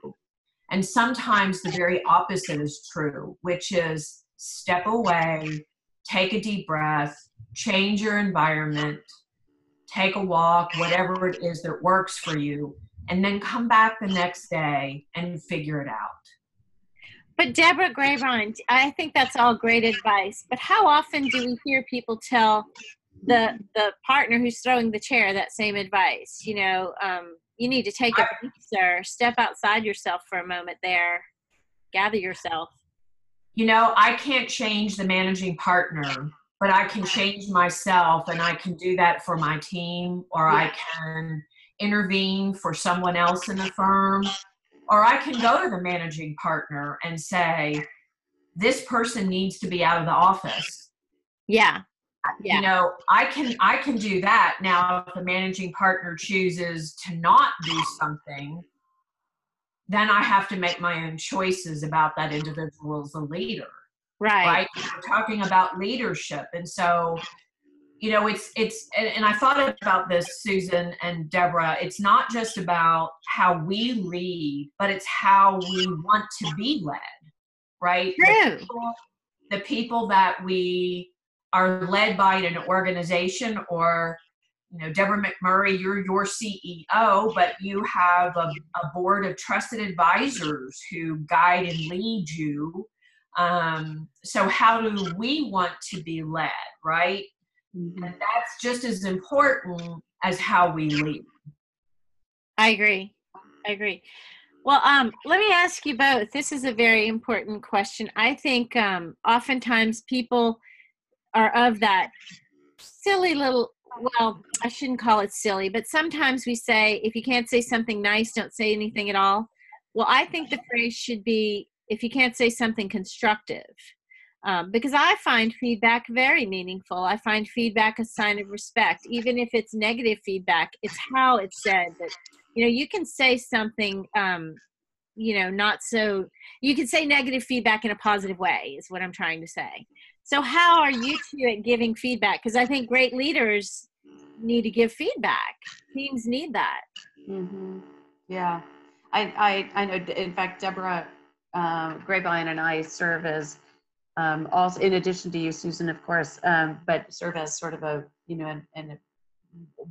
Speaker 2: And sometimes the very opposite is true, which is step away, take a deep breath, change your environment, take a walk, whatever it is that works for you, and then come back the next day and figure it out.
Speaker 1: But Deborah Grabine, I think that's all great advice. But how often do we hear people tell the the partner who's throwing the chair that same advice? You know, um, you need to take a break, sir. Step outside yourself for a moment there. Gather yourself.
Speaker 2: You know, I can't change the managing partner, but I can change myself and I can do that for my team or I can intervene for someone else in the firm or I can go to the managing partner and say, this person needs to be out of the office.
Speaker 1: Yeah.
Speaker 2: Yeah. you know i can i can do that. Now if the managing partner chooses to not do something then i have to make my own choices about that individual as a leader.
Speaker 1: Right.
Speaker 2: Right? We're talking about leadership. And so you know it's it's and, i thought about this susan and deborah. It's not just about how we lead but it's how we want to be led right?
Speaker 1: True.
Speaker 2: The people, the people that we are led by in an organization or you know deborah mcmurray you're your ceo but you have a, a board of trusted advisors who guide and lead you. Um, so how do we want to be led right mm-hmm. and that's just as important as how we lead.
Speaker 1: I agree. I agree. Well um, let me ask you both. This is a very important question. I think um, oftentimes people are of that silly little well i shouldn't call it silly but sometimes we say if you can't say something nice don't say anything at all. Well i think the phrase should be if you can't say something constructive um, because i find feedback very meaningful i find feedback a sign of respect even if it's negative feedback it's how it's said that you know you can say something um, you know not so you can say negative feedback in a positive way is what i'm trying to say so, how are you two at giving feedback? Because I think great leaders need to give feedback. Teams need that.
Speaker 3: Mm-hmm. Yeah, I, I, I know. In fact, Deborah uh, Grabine and I serve as um, also, in addition to you, Susan, of course, um, but serve as sort of a you know, and, and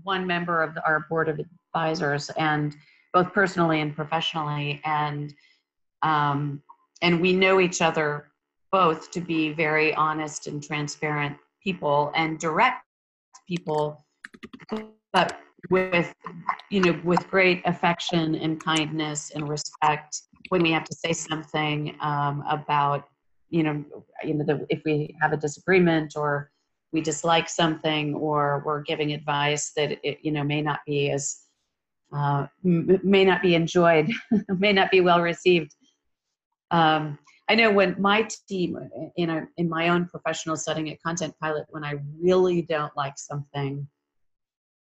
Speaker 3: one member of our board of advisors, and both personally and professionally, and um, and we know each other both to be very honest and transparent people and direct people but with you know with great affection and kindness and respect when we have to say something um, about you know you know the, if we have a disagreement or we dislike something or we're giving advice that it you know may not be as uh, m- may not be enjoyed may not be well received. Um, I know when my team, in a in my own professional setting at Content Pilot, when I really don't like something,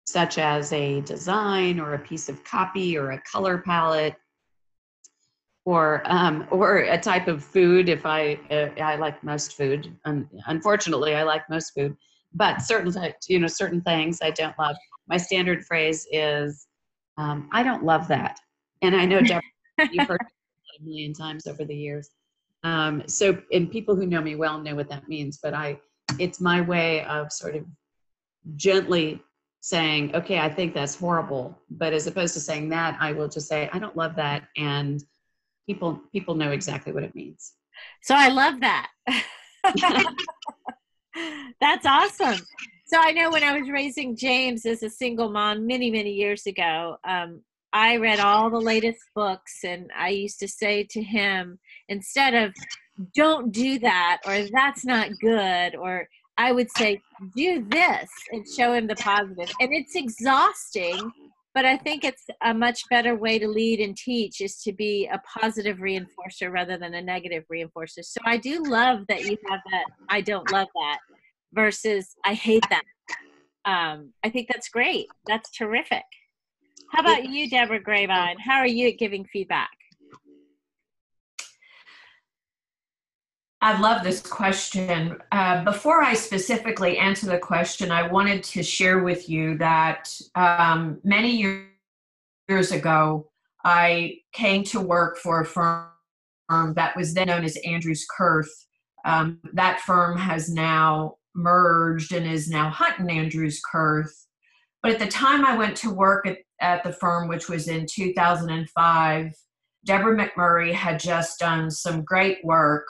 Speaker 3: such as a design or a piece of copy or a color palette, or um, or a type of food. If I uh, I like most food, and unfortunately, I like most food, but certain you know certain things I don't love. My standard phrase is, um, "I don't love that," and I know Deborah, you've heard a million times over the years. Um, so, and people who know me well know what that means. But I, it's my way of sort of gently saying, "Okay, I think that's horrible," but as opposed to saying that, I will just say, "I don't love that," and people people know exactly what it means.
Speaker 1: So I love that. That's awesome. So I know when I was raising James as a single mom many many years ago, um, I read all the latest books, and I used to say to him instead of "Don't do that" or "That's not good" or I would say, do this and show him the positive. And it's exhausting but i think it's a much better way to lead and teach is to be a positive reinforcer rather than a negative reinforcer. So i do love that you have that i don't love that versus i hate that. Um, i think that's great. That's terrific. How about you deborah grabine how are you at giving feedback
Speaker 2: I love this question. Uh, before I specifically answer the question, I wanted to share with you that um, many years ago, I came to work for a firm that was then known as Andrews Kurth. Um, that firm has now merged and is now Hunton Andrews Kurth. But at the time I went to work at, at the firm, which was in 2005, Deborah McMurray had just done some great work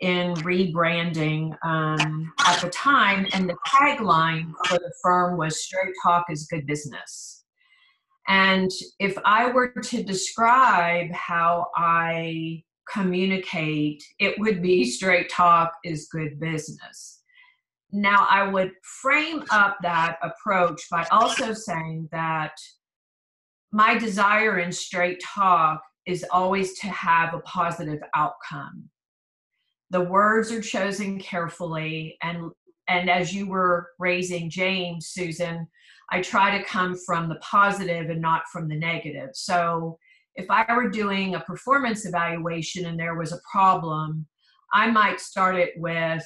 Speaker 2: in rebranding um, at the time, and the tagline for the firm was "Straight Talk is Good Business." And if I were to describe how I communicate, it would be "Straight Talk is Good Business." Now, I would frame up that approach by also saying that my desire in straight talk is always to have a positive outcome the words are chosen carefully and and as you were raising james susan i try to come from the positive and not from the negative. So if i were doing a performance evaluation and there was a problem i might start it with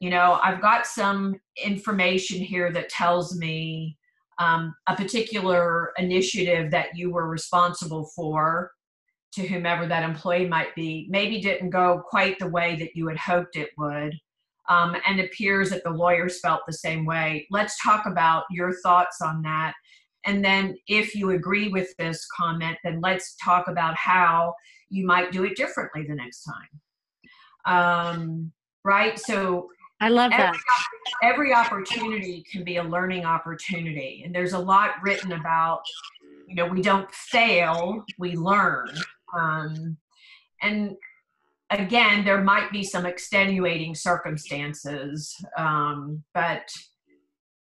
Speaker 2: you know i've got some information here that tells me um, a particular initiative that you were responsible for to whomever that employee might be maybe didn't go quite the way that you had hoped it would um, and appears that the lawyers felt the same way let's talk about your thoughts on that and then if you agree with this comment then let's talk about how you might do it differently the next time um, right so
Speaker 1: I love
Speaker 2: every,
Speaker 1: that.
Speaker 2: Every opportunity can be a learning opportunity. And there's a lot written about, you know, we don't fail, we learn. Um, and again, there might be some extenuating circumstances, um, but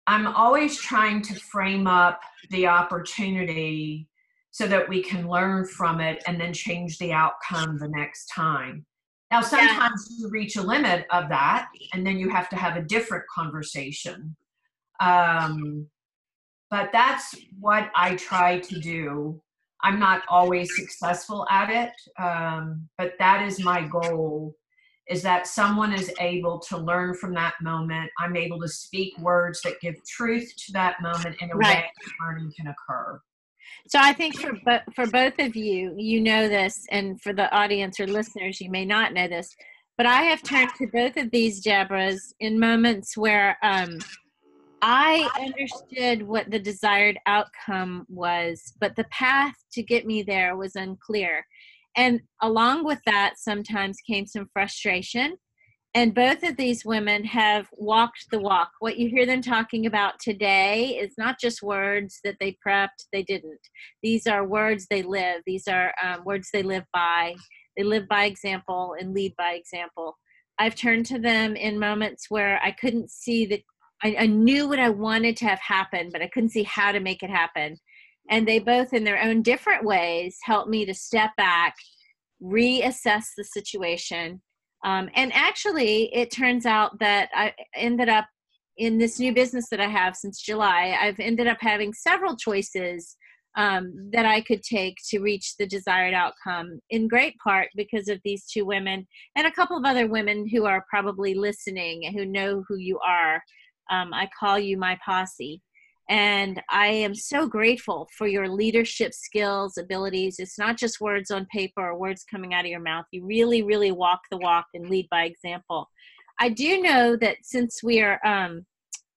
Speaker 2: I'm always trying to frame up the opportunity so that we can learn from it and then change the outcome the next time. Now, sometimes yeah. you reach a limit of that, and then you have to have a different conversation. Um, but that's what I try to do I'm not always successful at it, um, but that is my goal is that someone is able to learn from that moment. I'm able to speak words that give truth to that moment in a right. way that learning can occur.
Speaker 1: So I think for bo- for both of you, you know this, and for the audience or listeners, you may not know this, but I have turned to both of these Debras in moments where um, I understood what the desired outcome was, but the path to get me there was unclear. And along with that, sometimes came some frustration. And both of these women have walked the walk. What you hear them talking about today is not just words that they prepped, they didn't. These are words they live, these are um, words they live by. They live by example and lead by example. I've turned to them in moments where I couldn't see the I, I knew what I wanted to have happen, but I couldn't see how to make it happen. And they both, in their own different ways, helped me to step back, reassess the situation. Um, and actually, it turns out that I ended up in this new business that I have since July. I've ended up having several choices um, that I could take to reach the desired outcome, in great part because of these two women and a couple of other women who are probably listening and who know who you are. Um, I call you my posse. And I am so grateful for your leadership skills, abilities. It's not just words on paper or words coming out of your mouth. You really, really walk the walk and lead by example. I do know that since we are, um,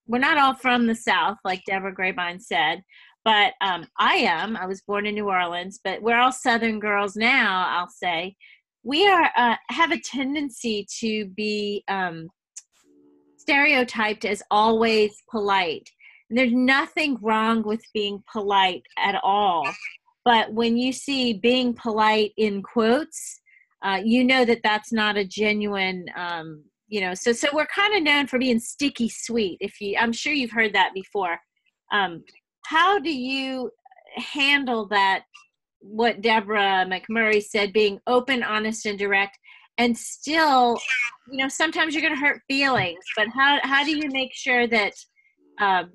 Speaker 1: we're not all from the South, like Deborah Grabine said, but um, I am. I was born in New Orleans, but we're all Southern girls now. I'll say we are uh, have a tendency to be um, stereotyped as always polite. And there's nothing wrong with being polite at all. But when you see being polite in quotes, uh, you know that that's not a genuine um, you know so so we're kind of known for being sticky sweet if you i'm sure you've heard that before um, how do you handle that what deborah mcmurray said being open honest and direct and still you know sometimes you're going to hurt feelings but how how do you make sure that um,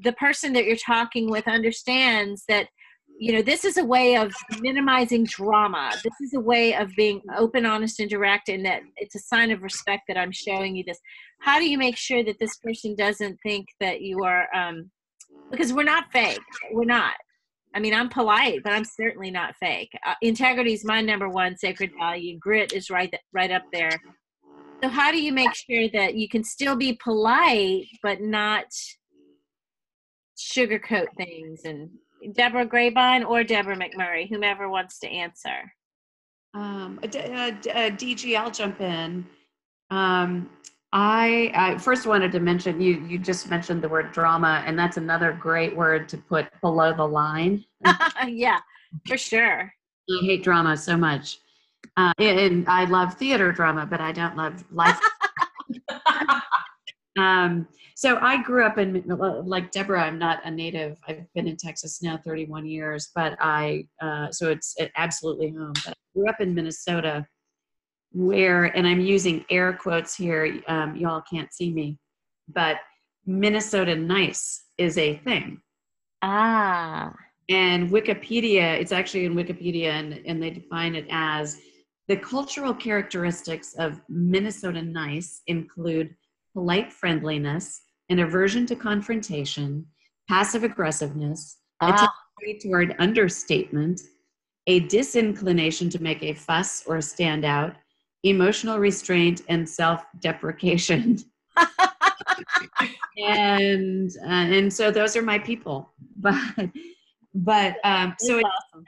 Speaker 1: the person that you're talking with understands that you know this is a way of minimizing drama. This is a way of being open honest and direct and that it's a sign of respect that i'm showing you this. How do you make sure that this person doesn't think that you are um because we're not fake. We're not i mean i'm polite but i'm certainly not fake uh, integrity is my number one sacred value grit is right right up there so how do you make sure that you can still be polite but not sugarcoat things and Deborah Grabine or Deborah McMurray, whomever wants to answer.
Speaker 3: Um, uh, uh, DG, I'll jump in. Um, I, I, first wanted to mention you. You just mentioned the word drama, and that's another great word to put below the line.
Speaker 1: yeah, for sure.
Speaker 3: I hate drama so much, uh, and I love theater drama, but I don't love life. um, so I grew up in, like Deborah, I'm not a native. I've been in Texas now 31 years, but I, uh, so it's absolutely home. But I grew up in Minnesota where, and I'm using air quotes here, um, y'all can't see me, but Minnesota nice is a thing.
Speaker 1: Ah.
Speaker 3: And Wikipedia, it's actually in Wikipedia, and, and they define it as the cultural characteristics of Minnesota nice include polite friendliness, an aversion to confrontation, passive aggressiveness, ah. a tendency toward understatement, a disinclination to make a fuss or stand out, emotional restraint, and self-deprecation. and uh, and so those are my people. But but um, so it, awesome.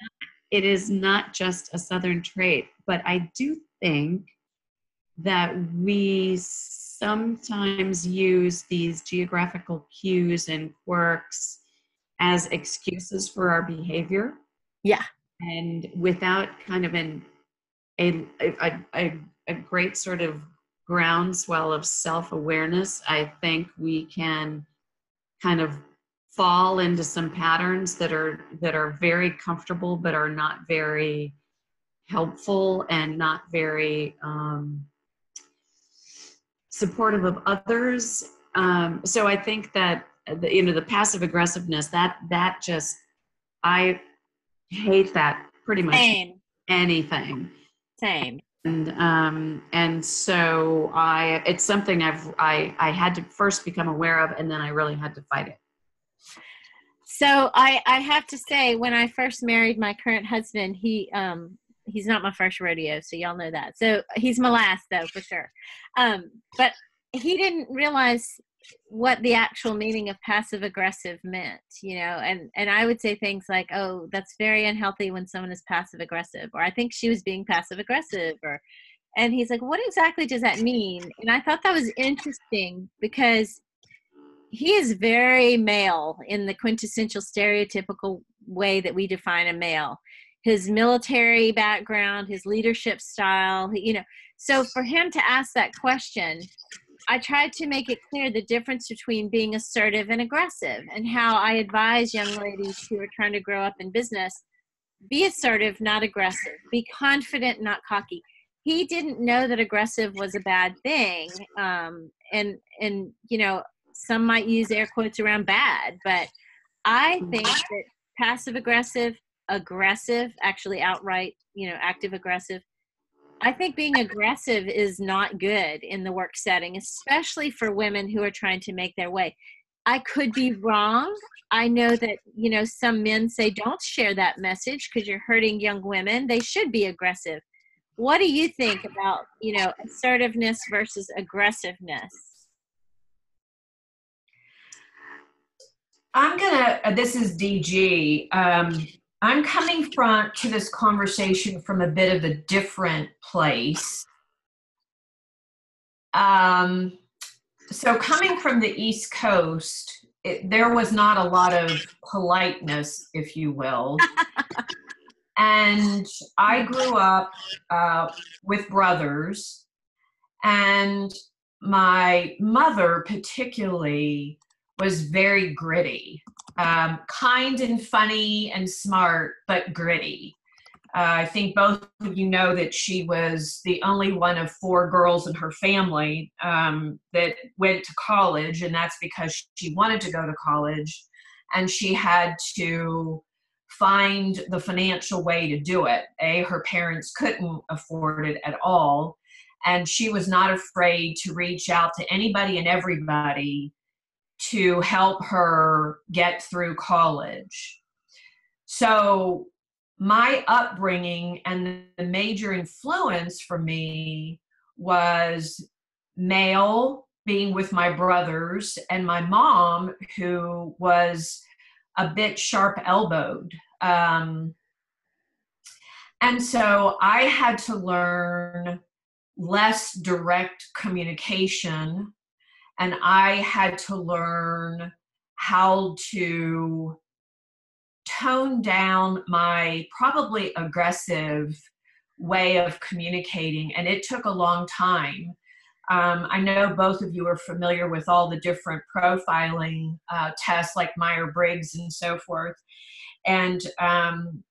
Speaker 3: it is not just a southern trait, but I do think that we sometimes use these geographical cues and quirks as excuses for our behavior.
Speaker 1: Yeah.
Speaker 3: And without kind of an a a, a, a great sort of groundswell of self-awareness, I think we can kind of fall into some patterns that are that are very comfortable but are not very helpful and not very um, supportive of others. Um, so I think that the, you know the passive aggressiveness that that just I hate that pretty much
Speaker 1: Same.
Speaker 3: anything.
Speaker 1: Same.
Speaker 3: And um, and so I it's something I've I I had to first become aware of, and then I really had to fight it.
Speaker 1: So I I have to say when I first married my current husband, he um he's not my first rodeo, so y'all know that. So he's my last though for sure. Um, but he didn't realize what the actual meaning of passive aggressive meant, you know, and and I would say things like, "Oh, that's very unhealthy when someone is passive aggressive," or "I think she was being passive aggressive," or and he's like, "What exactly does that mean?" And I thought that was interesting because he is very male in the quintessential stereotypical way that we define a male his military background, his leadership style, you know. So for him to ask that question, I tried to make it clear the difference between being assertive and aggressive and how I advise young ladies who are trying to grow up in business be assertive, not aggressive, be confident, not cocky. He didn't know that aggressive was a bad thing. Um, and, and, you know, some might use air quotes around bad, but I think that passive aggressive, aggressive, actually outright, you know, active aggressive. I think being aggressive is not good in the work setting, especially for women who are trying to make their way. I could be wrong. I know that, you know, some men say don't share that message because you're hurting young women. They should be aggressive. What do you think about, you know, assertiveness versus aggressiveness?
Speaker 2: I'm gonna. Uh, this is DG. Um, I'm coming from to this conversation from a bit of a different place. Um, so coming from the East Coast, it, there was not a lot of politeness, if you will. and I grew up uh, with brothers, and my mother, particularly, was very gritty, um, kind and funny and smart, but gritty. Uh, I think both of you know that she was the only one of four girls in her family um, that went to college, and that's because she wanted to go to college and she had to find the financial way to do it. A, her parents couldn't afford it at all, and she was not afraid to reach out to anybody and everybody to help her get through college. So, my upbringing and the major influence for me was male, being with my brothers, and my mom, who was a bit sharp elbowed. Um, and so I had to learn less direct communication and I had to learn how to tone down my probably aggressive way of communicating, and it took a long time. Um, I know both of you are familiar with all the different profiling uh, tests like Meyer Briggs and so forth. And um,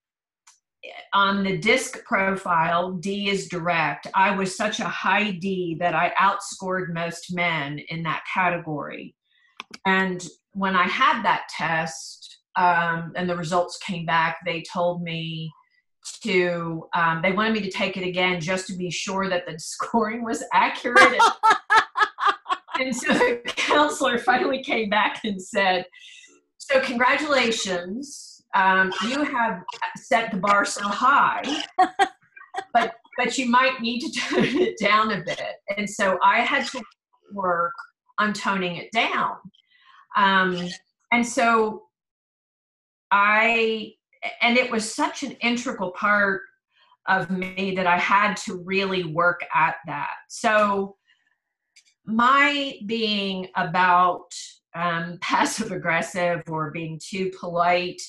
Speaker 2: on the disc profile, D is direct. I was such a high D that I outscored most men in that category. And when I had that test um, and the results came back, they told me to, um, they wanted me to take it again just to be sure that the scoring was accurate. and so the counselor finally came back and said, So, congratulations um, you have set the bar so high, but but you might need to tone it down a bit. And so I had to work on toning it down. Um, and so I, and it was such an integral part of me that I had to really work at that. So my being about um, passive aggressive or being too polite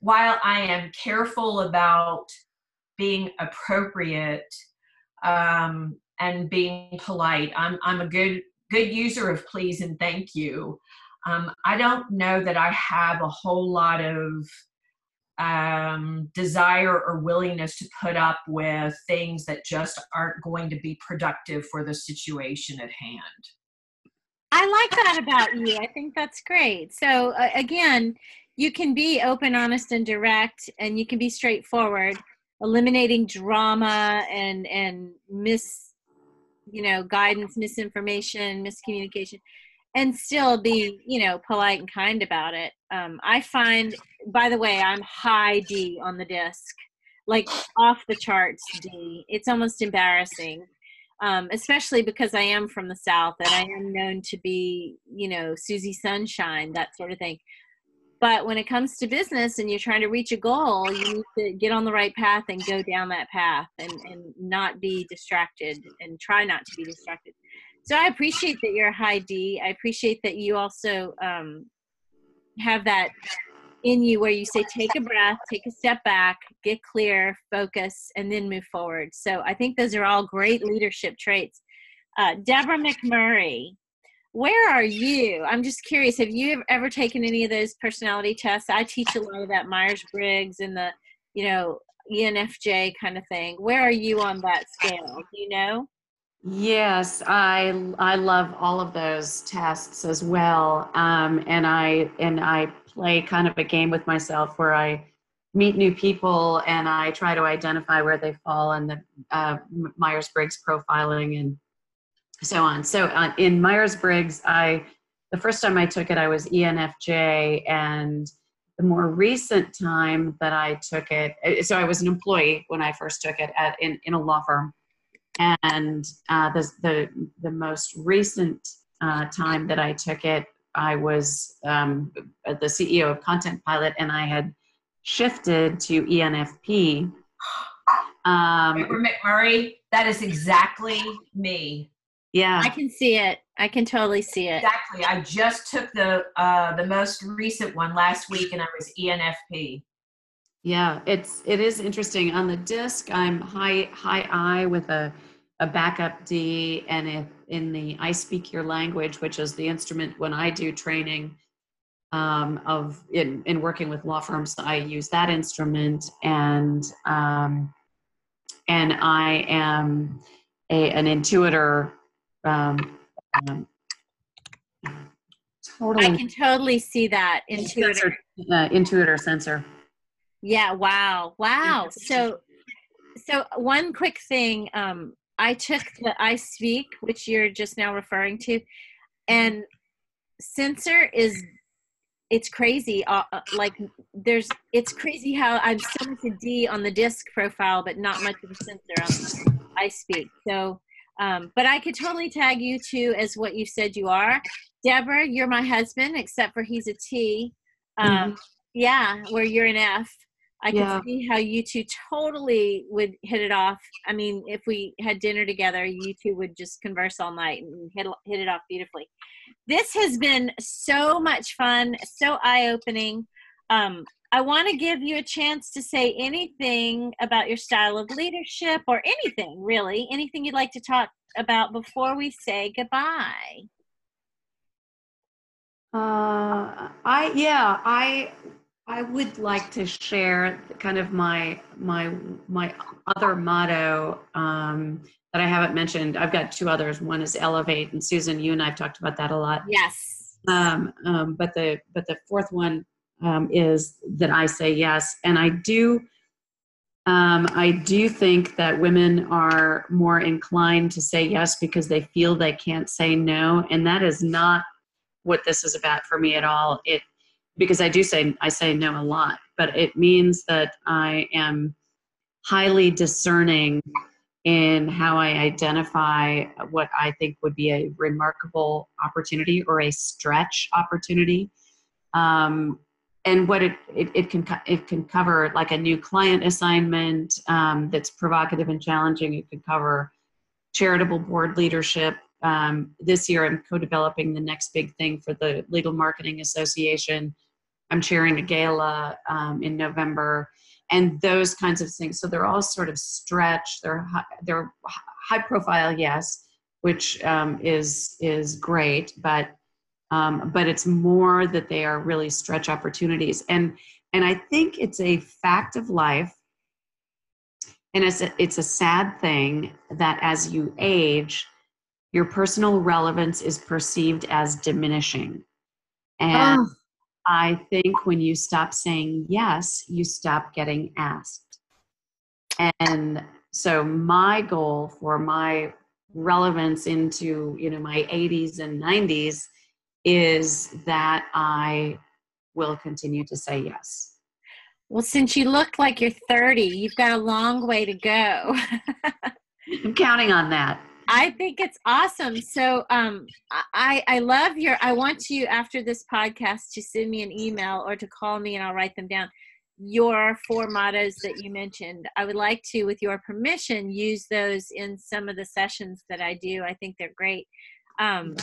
Speaker 2: while I am careful about being appropriate um, and being polite, I'm I'm a good good user of please and thank you. Um, I don't know that I have a whole lot of um, desire or willingness to put up with things that just aren't going to be productive for the situation at hand.
Speaker 1: I like that about you. I think that's great. So, uh, again, you can be open, honest, and direct, and you can be straightforward, eliminating drama and and mis, you know, guidance, misinformation, miscommunication, and still be you know polite and kind about it. Um, I find, by the way, I'm high D on the disc, like off the charts D. It's almost embarrassing. Um, especially because I am from the South and I am known to be, you know, Susie Sunshine, that sort of thing but when it comes to business and you're trying to reach a goal you need to get on the right path and go down that path and, and not be distracted and try not to be distracted. So i appreciate that you're a high d. I appreciate that you also um, have that in you where you say take a breath take a step back get clear focus and then move forward. So i think those are all great leadership traits. Uh, deborah mcmurray where are you? I'm just curious. Have you ever taken any of those personality tests? I teach a lot of that Myers Briggs and the, you know, ENFJ kind of thing. Where are you on that scale? You know?
Speaker 3: Yes, I I love all of those tests as well, um, and I and I play kind of a game with myself where I meet new people and I try to identify where they fall in the uh, Myers Briggs profiling and so on. So uh, in Myers Briggs, I the first time I took it, I was ENFJ, and the more recent time that I took it, uh, so I was an employee when I first took it at in, in a law firm, and uh, the the the most recent uh, time that I took it, I was um, the CEO of Content Pilot, and I had shifted to ENFP.
Speaker 2: Um, McMurray, that is exactly me.
Speaker 3: Yeah,
Speaker 1: I can see it. I can totally see it.
Speaker 2: Exactly. I just took the uh, the most recent one last week, and I was ENFP.
Speaker 3: Yeah, it's it is interesting. On the disc, I'm high high I with a a backup D, and if in the I speak your language, which is the instrument when I do training um, of in, in working with law firms, I use that instrument, and um, and I am a, an intuitor. Um, um,
Speaker 1: totally. I can totally see that
Speaker 3: intuitor. Uh, intuitor sensor.
Speaker 1: Yeah. Wow. Wow. So, so one quick thing. Um, I took the I Speak, which you're just now referring to, and sensor is it's crazy. Uh, uh, like there's it's crazy how I'm so much a D on the disc profile, but not much of a sensor on I Speak. So, um, but I could totally tag you too as what you said you are. Deborah, you're my husband, except for he's a T. Um, mm-hmm. Yeah, where you're an F. I yeah. see how you two totally would hit it off. I mean, if we had dinner together, you two would just converse all night and hit, hit it off beautifully. This has been so much fun, so eye opening. Um, I want to give you a chance to say anything about your style of leadership or anything really, anything you'd like to talk about before we say goodbye.
Speaker 3: Uh, I yeah, I I would like to share kind of my my my other motto um, that I haven't mentioned. I've got two others. One is elevate, and Susan, you and I've talked about that a lot.
Speaker 1: Yes.
Speaker 3: Um, um, but the but the fourth one um, is that I say yes, and I do. Um, I do think that women are more inclined to say yes because they feel they can't say no, and that is not what this is about for me at all. It because I do say I say no a lot, but it means that I am highly discerning in how I identify what I think would be a remarkable opportunity or a stretch opportunity. Um, and what it, it, it, can it can cover like a new client assignment um, that's provocative and challenging. It could cover charitable board leadership. Um, this year, I'm co-developing the next big thing for the Legal Marketing Association I'm chairing a gala um, in November, and those kinds of things. So they're all sort of stretched. They're high, they're high profile, yes, which um, is is great, but um, but it's more that they are really stretch opportunities, and and I think it's a fact of life, and it's a, it's a sad thing that as you age, your personal relevance is perceived as diminishing, and. Oh I think when you stop saying yes, you stop getting asked. And so my goal for my relevance into, you know, my 80s and 90s is that I will continue to say yes.
Speaker 1: Well, since you look like you're 30, you've got a long way to go.
Speaker 3: I'm counting on that.
Speaker 1: I think it's awesome. So um, I I love your. I want you after this podcast to send me an email or to call me and I'll write them down. Your four mottos that you mentioned. I would like to, with your permission, use those in some of the sessions that I do. I think they're great. Um,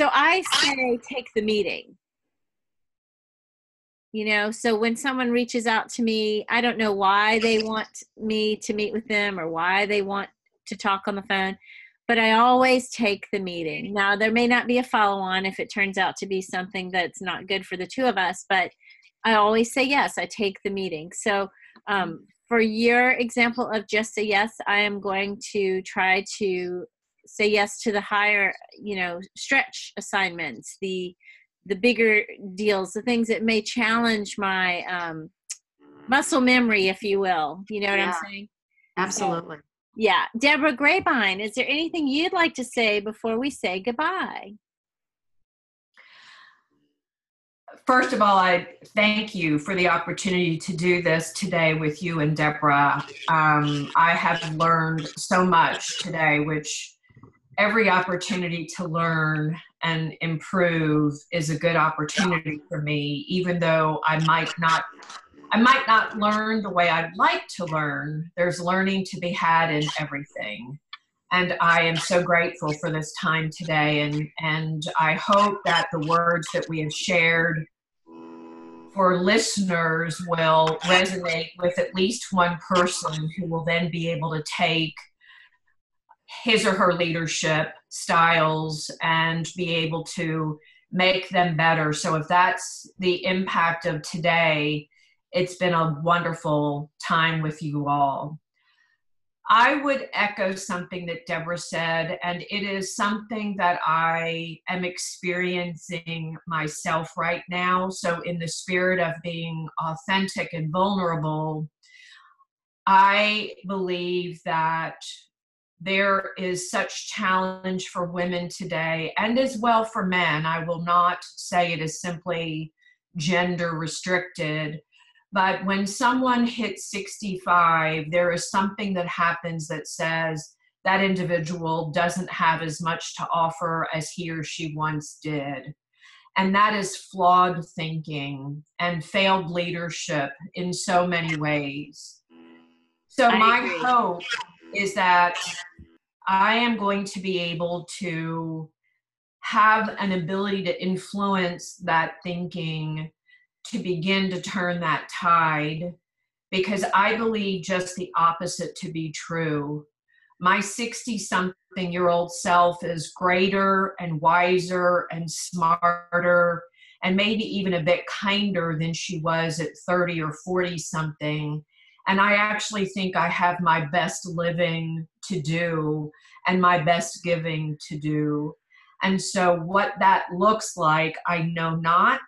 Speaker 1: so I say take the meeting. You know, so when someone reaches out to me, I don't know why they want me to meet with them or why they want to talk on the phone but I always take the meeting. Now, there may not be a follow on if it turns out to be something that's not good for the two of us, but I always say yes, I take the meeting. So, um, for your example of just a yes, I am going to try to say yes to the higher, you know, stretch assignments, the the bigger deals, the things that may challenge my um, muscle memory, if you will. You know what
Speaker 3: Yeah.
Speaker 1: I'm saying?
Speaker 3: Absolutely.
Speaker 1: Yeah. Deborah Grabine, is there anything you'd like to say before we say goodbye?
Speaker 2: First of all, I thank you for the opportunity to do this today with you and Deborah. Um, I have learned so much today, which every opportunity to learn and improve is a good opportunity for me, even though I might not. I might not learn the way I'd like to learn. There's learning to be had in everything. And I am so grateful for this time today. And, and I hope that the words that we have shared for listeners will resonate with at least one person who will then be able to take his or her leadership styles and be able to make them better. So, if that's the impact of today, it's been a wonderful time with you all. I would echo something that Deborah said, and it is something that I am experiencing myself right now. So, in the spirit of being authentic and vulnerable, I believe that there is such challenge for women today and as well for men. I will not say it is simply gender restricted. But when someone hits 65, there is something that happens that says that individual doesn't have as much to offer as he or she once did. And that is flawed thinking and failed leadership in so many ways. So,
Speaker 1: I
Speaker 2: my
Speaker 1: agree.
Speaker 2: hope is that I am going to be able to have an ability to influence that thinking to begin to turn that tide because I believe just the opposite to be true. My 60 something year old self is greater and wiser and smarter and maybe even a bit kinder than she was at 30 or 40 something. And I actually think I have my best living to do and my best giving to do. And so, what that looks like, I know not,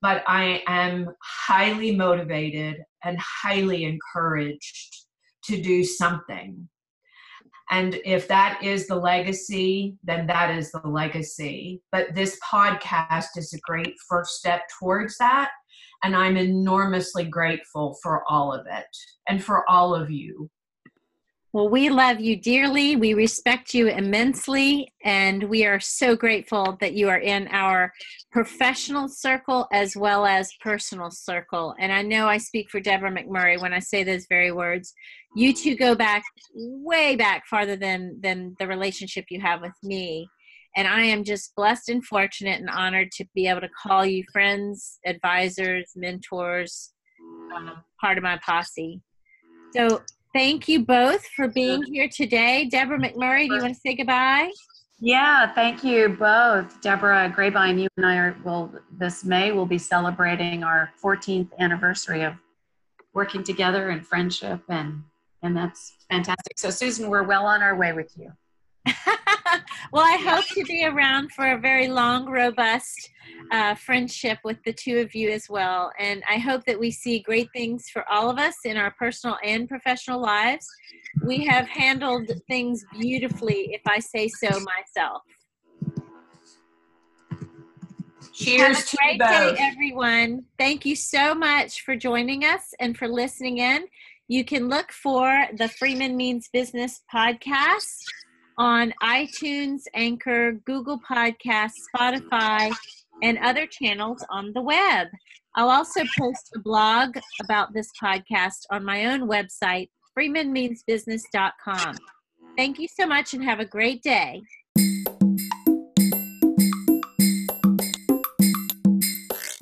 Speaker 2: but I am highly motivated and highly encouraged to do something. And if that is the legacy, then that is the legacy. But this podcast is a great first step towards that. And I'm enormously grateful for all of it and for all of you.
Speaker 1: Well, we love you dearly. We respect you immensely. And we are so grateful that you are in our professional circle as well as personal circle. And I know I speak for Deborah McMurray when I say those very words. You two go back way back farther than, than the relationship you have with me. And I am just blessed and fortunate and honored to be able to call you friends, advisors, mentors, um, part of my posse. So thank you both for being here today. Deborah McMurray, do you want to say goodbye?
Speaker 3: Yeah, thank you both. Deborah Grabine, you and I are, will, this May, we'll be celebrating our 14th anniversary of working together and friendship, and, and that's fantastic. So, Susan, we're well on our way with you.
Speaker 1: well, I hope to be around for a very long, robust uh, friendship with the two of you as well. And I hope that we see great things for all of us in our personal and professional lives. We have handled things beautifully, if I say so myself.
Speaker 2: Cheers
Speaker 1: Have a
Speaker 2: to
Speaker 1: great day, everyone. Thank you so much for joining us and for listening in. You can look for the Freeman Means Business podcast on iTunes, Anchor, Google Podcasts, Spotify, and other channels on the web. I'll also post a blog about this podcast on my own website, freemanmeansbusiness.com. Thank you so much and have a great day.